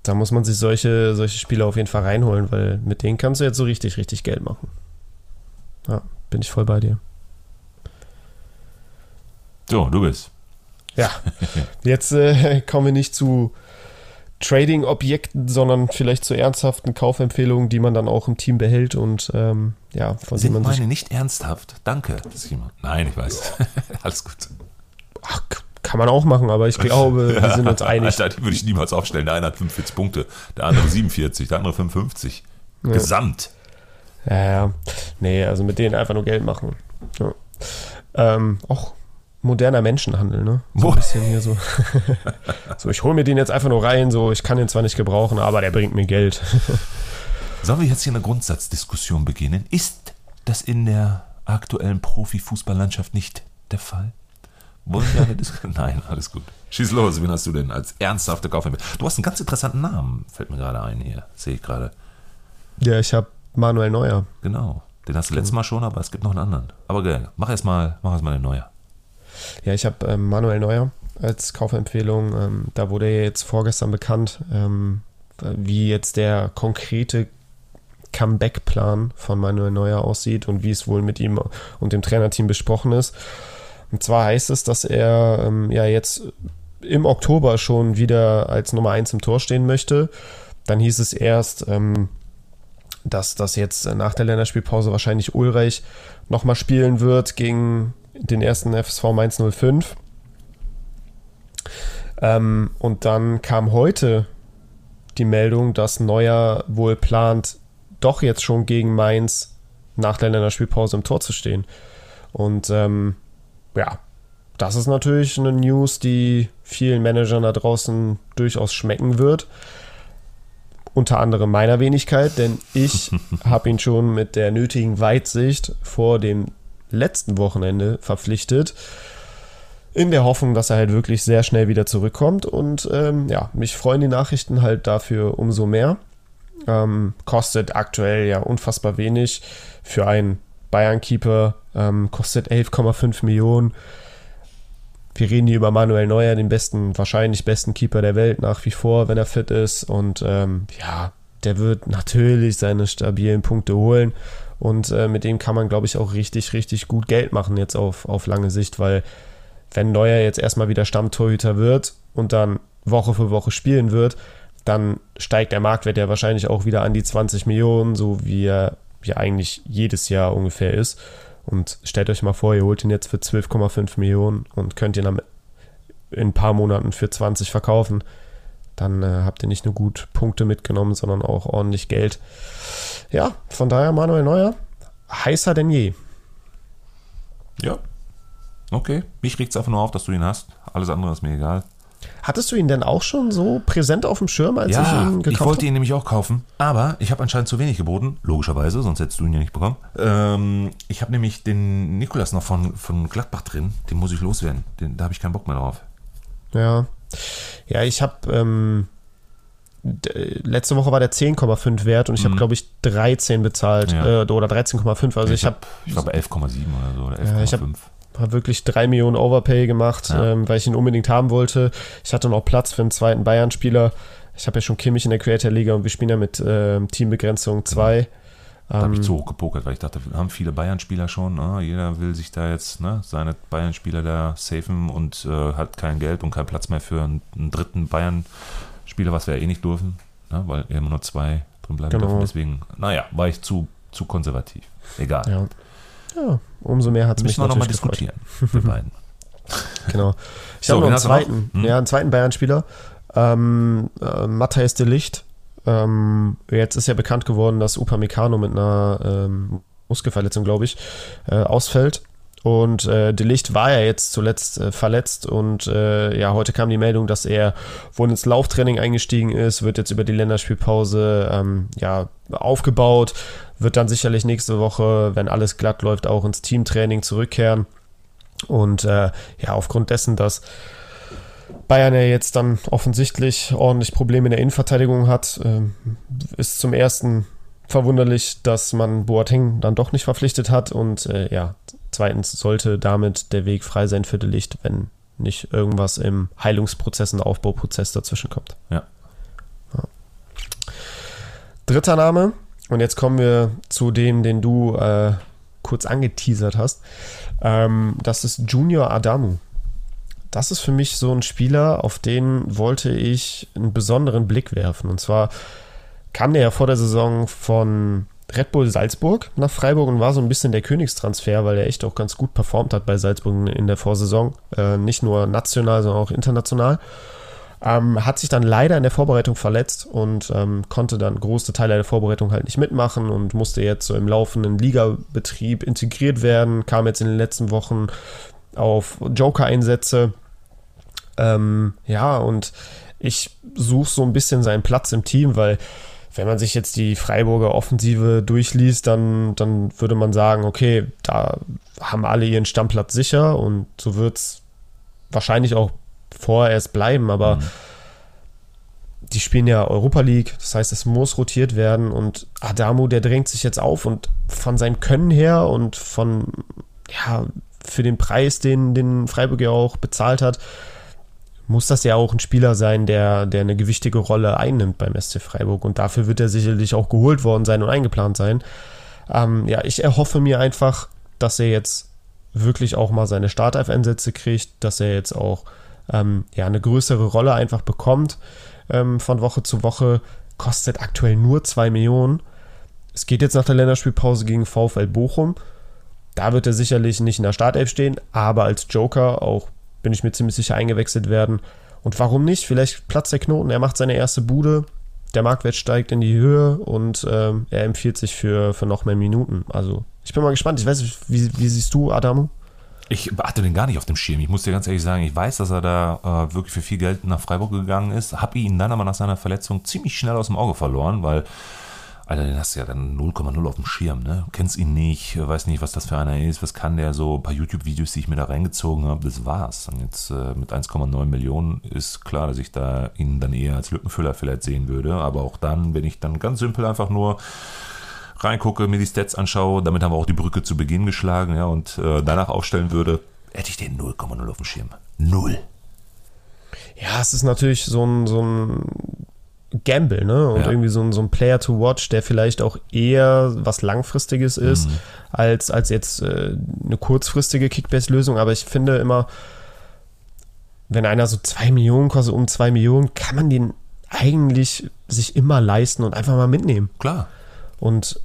da muss man sich solche, solche Spiele auf jeden Fall reinholen, weil mit denen kannst du jetzt so richtig, richtig Geld machen. Ja, bin ich voll bei dir. So, du bist. Ja, jetzt äh, kommen wir nicht zu Trading-Objekten, sondern vielleicht zu ernsthaften Kaufempfehlungen, die man dann auch im Team behält und ähm, ja, von Sind denen man sich. meine nicht ernsthaft? Danke, Simon. Nein, ich weiß. Alles gut. Ach, kann man auch machen, aber ich glaube, wir sind uns einig. Alter, die würde ich niemals aufstellen. Der eine hat 45 Punkte, der andere 47, der andere 55. Gesamt. Ja, ja. Nee, also mit denen einfach nur Geld machen. Ja. Ähm, auch moderner Menschenhandel, ne? So Wo- ein bisschen hier so. so, ich hole mir den jetzt einfach nur rein, so, ich kann den zwar nicht gebrauchen, aber der bringt mir Geld. Sollen wir jetzt hier eine Grundsatzdiskussion beginnen? Ist das in der aktuellen Profifußballlandschaft nicht der Fall? Wollen wir eine Diskussion? Nein, alles gut. Schieß los, wen hast du denn als ernsthafte Kaufempfehlung? Du hast einen ganz interessanten Namen, fällt mir gerade ein hier. Sehe ich gerade. ja, ich habe Manuel Neuer. Genau. Den hast du letztes Mal schon, aber es gibt noch einen anderen. Aber gerne. Mach erst mal, mach erst mal den Neuer. Ja, ich habe ähm, Manuel Neuer als Kaufempfehlung. Ähm, da wurde ja jetzt vorgestern bekannt, ähm, wie jetzt der konkrete Comeback-Plan von Manuel Neuer aussieht und wie es wohl mit ihm und dem Trainerteam besprochen ist. Und zwar heißt es, dass er ähm, ja jetzt im Oktober schon wieder als Nummer 1 im Tor stehen möchte. Dann hieß es erst, ähm, dass das jetzt nach der Länderspielpause wahrscheinlich Ulreich nochmal spielen wird gegen den ersten FSV Mainz 05. Ähm, und dann kam heute die Meldung, dass Neuer wohl plant, doch jetzt schon gegen Mainz nach der Länderspielpause im Tor zu stehen. Und ähm, ja, das ist natürlich eine News, die vielen Managern da draußen durchaus schmecken wird. Unter anderem meiner Wenigkeit, denn ich habe ihn schon mit der nötigen Weitsicht vor dem letzten Wochenende verpflichtet. In der Hoffnung, dass er halt wirklich sehr schnell wieder zurückkommt. Und ähm, ja, mich freuen die Nachrichten halt dafür umso mehr. Ähm, kostet aktuell ja unfassbar wenig für einen Bayern-Keeper. Ähm, kostet 11,5 Millionen. Wir reden hier über Manuel Neuer, den besten, wahrscheinlich besten Keeper der Welt nach wie vor, wenn er fit ist. Und ähm, ja, der wird natürlich seine stabilen Punkte holen. Und äh, mit dem kann man, glaube ich, auch richtig, richtig gut Geld machen jetzt auf, auf lange Sicht, weil wenn Neuer jetzt erstmal wieder Stammtorhüter wird und dann Woche für Woche spielen wird, dann steigt der Marktwert ja wahrscheinlich auch wieder an die 20 Millionen, so wie er ja eigentlich jedes Jahr ungefähr ist. Und stellt euch mal vor, ihr holt ihn jetzt für 12,5 Millionen und könnt ihn am, in ein paar Monaten für 20 verkaufen. Dann äh, habt ihr nicht nur gut Punkte mitgenommen, sondern auch ordentlich Geld. Ja, von daher Manuel Neuer, heißer denn je. Ja. Okay. Mich regt es einfach nur auf, dass du ihn hast. Alles andere ist mir egal. Hattest du ihn denn auch schon so präsent auf dem Schirm, als ich ja, ihn gekauft ich wollte habe? ihn nämlich auch kaufen, aber ich habe anscheinend zu wenig geboten, logischerweise, sonst hättest du ihn ja nicht bekommen. Ähm, ich habe nämlich den Nikolas noch von, von Gladbach drin, den muss ich loswerden. Den, da habe ich keinen Bock mehr drauf. Ja. Ja, ich habe ähm, d- letzte Woche war der 10,5 wert und ich habe, glaube ich, 13 bezahlt Mhm. Ja. äh, oder 13,5. Also ich habe ich glaube 11,7 oder so, oder 11,5. Ja, ich hab- hab wirklich 3 Millionen Overpay gemacht, Ja. ähm, weil ich ihn unbedingt haben wollte. Ich hatte noch Platz für einen zweiten Bayern-Spieler. Ich habe ja schon Kimmich in der Creator-Liga und wir spielen ja mit ähm, Teambegrenzung 2. da habe ich Ähm, zu hoch gepokert, weil ich dachte, wir haben viele Bayern-Spieler schon. Ne? Jeder will sich da jetzt ne, seine Bayern-Spieler da safen und äh, hat kein Geld und keinen Platz mehr für einen, einen dritten Bayern-Spieler, was wir ja eh nicht dürfen, ne? weil immer nur zwei drin bleiben Genau. dürfen. Deswegen, naja, war ich zu, zu konservativ. Egal. ja. ja, umso mehr hat es mich natürlich gefreut. diskutieren, wir beiden. Genau. Ich So, habe noch einen noch? zweiten, Hm? ja, einen zweiten Bayern-Spieler. Ähm, äh, Matthias de Licht. Ähm, jetzt ist ja bekannt geworden, dass Upamecano mit einer ähm, Muskelverletzung, glaube ich, äh, ausfällt. Und äh, de war ja jetzt zuletzt äh, verletzt und äh, ja, heute kam die Meldung, dass er wohl ins Lauftraining eingestiegen ist, wird jetzt über die Länderspielpause ähm, ja, aufgebaut, wird dann sicherlich nächste Woche, wenn alles glatt läuft, auch ins Teamtraining zurückkehren. Und äh, ja, aufgrund dessen, dass Bayern ja jetzt dann offensichtlich ordentlich Probleme in der Innenverteidigung hat, ähm, ist zum ersten verwunderlich, dass man Boateng dann doch nicht verpflichtet hat. Und äh, ja, zweitens sollte damit der Weg frei sein für De Licht, wenn nicht irgendwas im Heilungsprozess und Aufbauprozess dazwischen kommt. Ja. Ja. Dritter Name, und jetzt kommen wir zu dem, den du äh, kurz angeteasert hast. Ähm, das ist Junior Adamu. Das ist für mich so ein Spieler, auf den wollte ich einen besonderen Blick werfen. Und zwar kam der ja vor der Saison von Red Bull Salzburg nach Freiburg und war so ein bisschen der Königstransfer, weil er echt auch ganz gut performt hat bei Salzburg in der Vorsaison. Äh, nicht nur national, sondern auch international. Ähm, hat sich dann leider in der Vorbereitung verletzt und ähm, konnte dann große Teile der Vorbereitung halt nicht mitmachen und musste jetzt so im laufenden Ligabetrieb integriert werden, kam jetzt in den letzten Wochen auf Joker-Einsätze. Ähm, ja, und ich suche so ein bisschen seinen Platz im Team, weil wenn man sich jetzt die Freiburger Offensive durchliest, dann, dann würde man sagen, okay, da haben alle ihren Stammplatz sicher und so wird es wahrscheinlich auch vorerst bleiben, aber mhm. die spielen ja Europa League, das heißt, es muss rotiert werden und Adamu, der drängt sich jetzt auf und von seinem Können her und von, ja, für den Preis, den, den Freiburg ja auch bezahlt hat, muss das ja auch ein Spieler sein, der, der eine gewichtige Rolle einnimmt beim SC Freiburg. Und dafür wird er sicherlich auch geholt worden sein und eingeplant sein. Ähm, ja, ich erhoffe mir einfach, dass er jetzt wirklich auch mal seine Startelf-Einsätze kriegt, dass er jetzt auch ähm, ja, eine größere Rolle einfach bekommt ähm, von Woche zu Woche. Kostet aktuell nur 2 Millionen. Es geht jetzt nach der Länderspielpause gegen VfL Bochum. Da wird er sicherlich nicht in der Startelf stehen, aber als Joker auch bin ich mir ziemlich sicher eingewechselt werden. Und warum nicht? Vielleicht platzt der Knoten, er macht seine erste Bude, der Marktwert steigt in die Höhe und ähm, er empfiehlt sich für, für noch mehr Minuten. Also ich bin mal gespannt. Ich weiß nicht, wie, wie siehst du, Adamu? Ich hatte den gar nicht auf dem Schirm. Ich muss dir ganz ehrlich sagen, ich weiß, dass er da äh, wirklich für viel Geld nach Freiburg gegangen ist. Habe ihn dann aber nach seiner Verletzung ziemlich schnell aus dem Auge verloren, weil Alter, den hast du ja dann 0,0 auf dem Schirm, ne? Kennst ihn nicht, weiß nicht, was das für einer ist, was kann der so, ein paar YouTube-Videos, die ich mir da reingezogen habe, das war's. Und jetzt äh, mit 1,9 Millionen ist klar, dass ich da ihn dann eher als Lückenfüller vielleicht sehen würde, aber auch dann, wenn ich dann ganz simpel einfach nur reingucke, mir die Stats anschaue, damit haben wir auch die Brücke zu Beginn geschlagen, ja, und äh, danach aufstellen würde, hätte ich den 0,0 auf dem Schirm. Null. Ja, es ist natürlich so ein, so ein Gamble, ne? Und ja. irgendwie so ein, so ein Player to watch, der vielleicht auch eher was Langfristiges ist, mhm. als, als jetzt äh, eine kurzfristige Kickbase-Lösung. Aber ich finde immer, wenn einer so zwei Millionen kostet, um zwei Millionen, kann man den eigentlich sich immer leisten und einfach mal mitnehmen. Klar. Und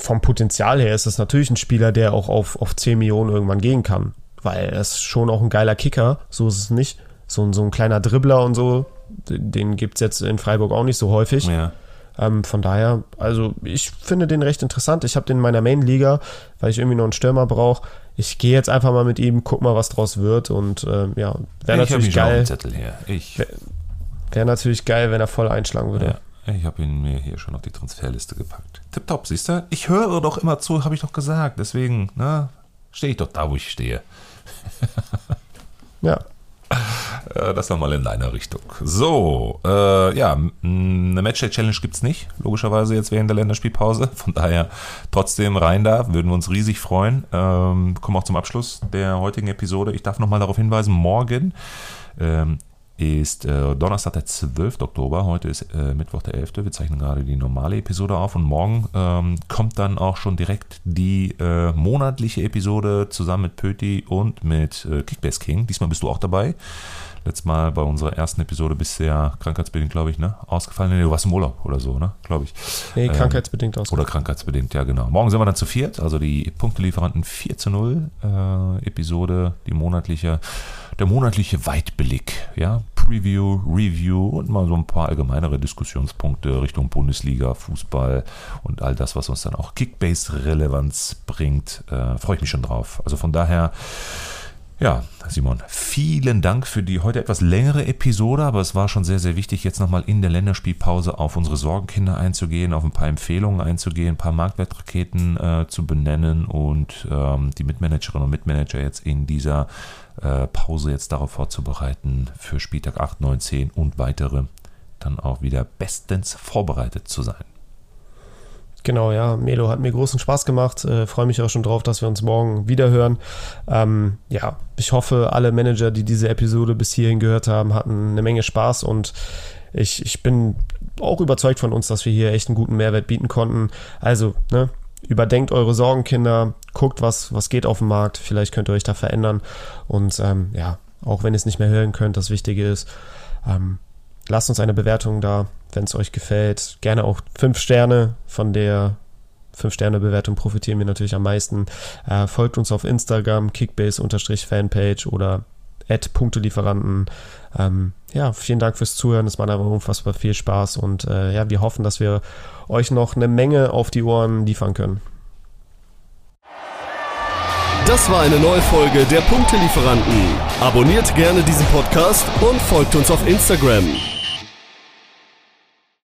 vom Potenzial her ist das natürlich ein Spieler, der auch auf, auf 10 Millionen irgendwann gehen kann. Weil er ist schon auch ein geiler Kicker, so ist es nicht. So, so ein kleiner Dribbler und so, den gibt es jetzt in Freiburg auch nicht so häufig. Ja. Ähm, von daher, also ich finde den recht interessant. Ich habe den in meiner Main-Liga, weil ich irgendwie noch einen Stürmer brauche. Ich gehe jetzt einfach mal mit ihm, guck mal, was draus wird. Und äh, ja, wäre natürlich geil. Wäre wär natürlich geil, wenn er voll einschlagen würde. Ja. Ich habe ihn mir hier schon auf die Transferliste gepackt. Tipptopp, siehst du? Ich höre doch immer zu, habe ich doch gesagt. Deswegen, ne, stehe ich doch da, wo ich stehe. ja, äh, das nochmal in deiner Richtung. So, äh, ja, eine Matchday-Challenge gibt es nicht, logischerweise jetzt während der Länderspielpause. Von daher trotzdem rein da, würden wir uns riesig freuen. Ähm, kommen auch zum Abschluss der heutigen Episode. Ich darf nochmal darauf hinweisen, morgen ähm, ist äh, Donnerstag, der 12. Oktober. Heute ist äh, Mittwoch, der 11. Wir zeichnen gerade die normale Episode auf und morgen ähm, kommt dann auch schon direkt die äh, monatliche Episode zusammen mit Pöti und mit äh, Kickbase King. Diesmal bist du auch dabei. Letztes Mal bei unserer ersten Episode bisher krankheitsbedingt, glaube ich, ne? Ausgefallen. Nee, du warst im Urlaub oder so, ne? Glaube ich. Nee, ähm, krankheitsbedingt ausgefallen. Oder krankheitsbedingt, ja, genau. Morgen sind wir dann zu viert, also die Punktelieferanten 4 zu 0 äh, Episode, die monatliche der monatliche Weitblick, ja, Preview, Review und mal so ein paar allgemeinere Diskussionspunkte Richtung Bundesliga, Fußball und all das, was uns dann auch Kickbase-Relevanz bringt. Äh, Freue ich mich schon drauf. Also von daher, ja, Simon, vielen Dank für die heute etwas längere Episode, aber es war schon sehr, sehr wichtig, jetzt nochmal in der Länderspielpause auf unsere Sorgenkinder einzugehen, auf ein paar Empfehlungen einzugehen, ein paar Marktwertraketen äh, zu benennen und ähm, die Mitmanagerinnen und Mitmanager jetzt in dieser äh, Pause jetzt darauf vorzubereiten, für Spieltag 8, 9, 10 und weitere dann auch wieder bestens vorbereitet zu sein. Genau, ja. Melo hat mir großen Spaß gemacht. Äh, Freue mich auch schon drauf, dass wir uns morgen wieder hören. Ähm, ja, ich hoffe, alle Manager, die diese Episode bis hierhin gehört haben, hatten eine Menge Spaß und ich, ich bin auch überzeugt von uns, dass wir hier echt einen guten Mehrwert bieten konnten. Also, ne, überdenkt eure Sorgenkinder, guckt, was, was geht auf dem Markt. Vielleicht könnt ihr euch da verändern. Und ähm, ja, auch wenn ihr es nicht mehr hören könnt, das Wichtige ist, ähm, lasst uns eine Bewertung da, wenn es euch gefällt. Gerne auch fünf Sterne von der 5-Sterne-Bewertung profitieren wir natürlich am meisten. Äh, folgt uns auf Instagram, kickbase-fanpage oder Punktelieferanten. Ähm, ja, vielen Dank fürs Zuhören. Es war aber unfassbar viel Spaß und äh, ja, wir hoffen, dass wir euch noch eine Menge auf die Ohren liefern können. Das war eine neue Folge der Punktelieferanten. Abonniert gerne diesen Podcast und folgt uns auf Instagram.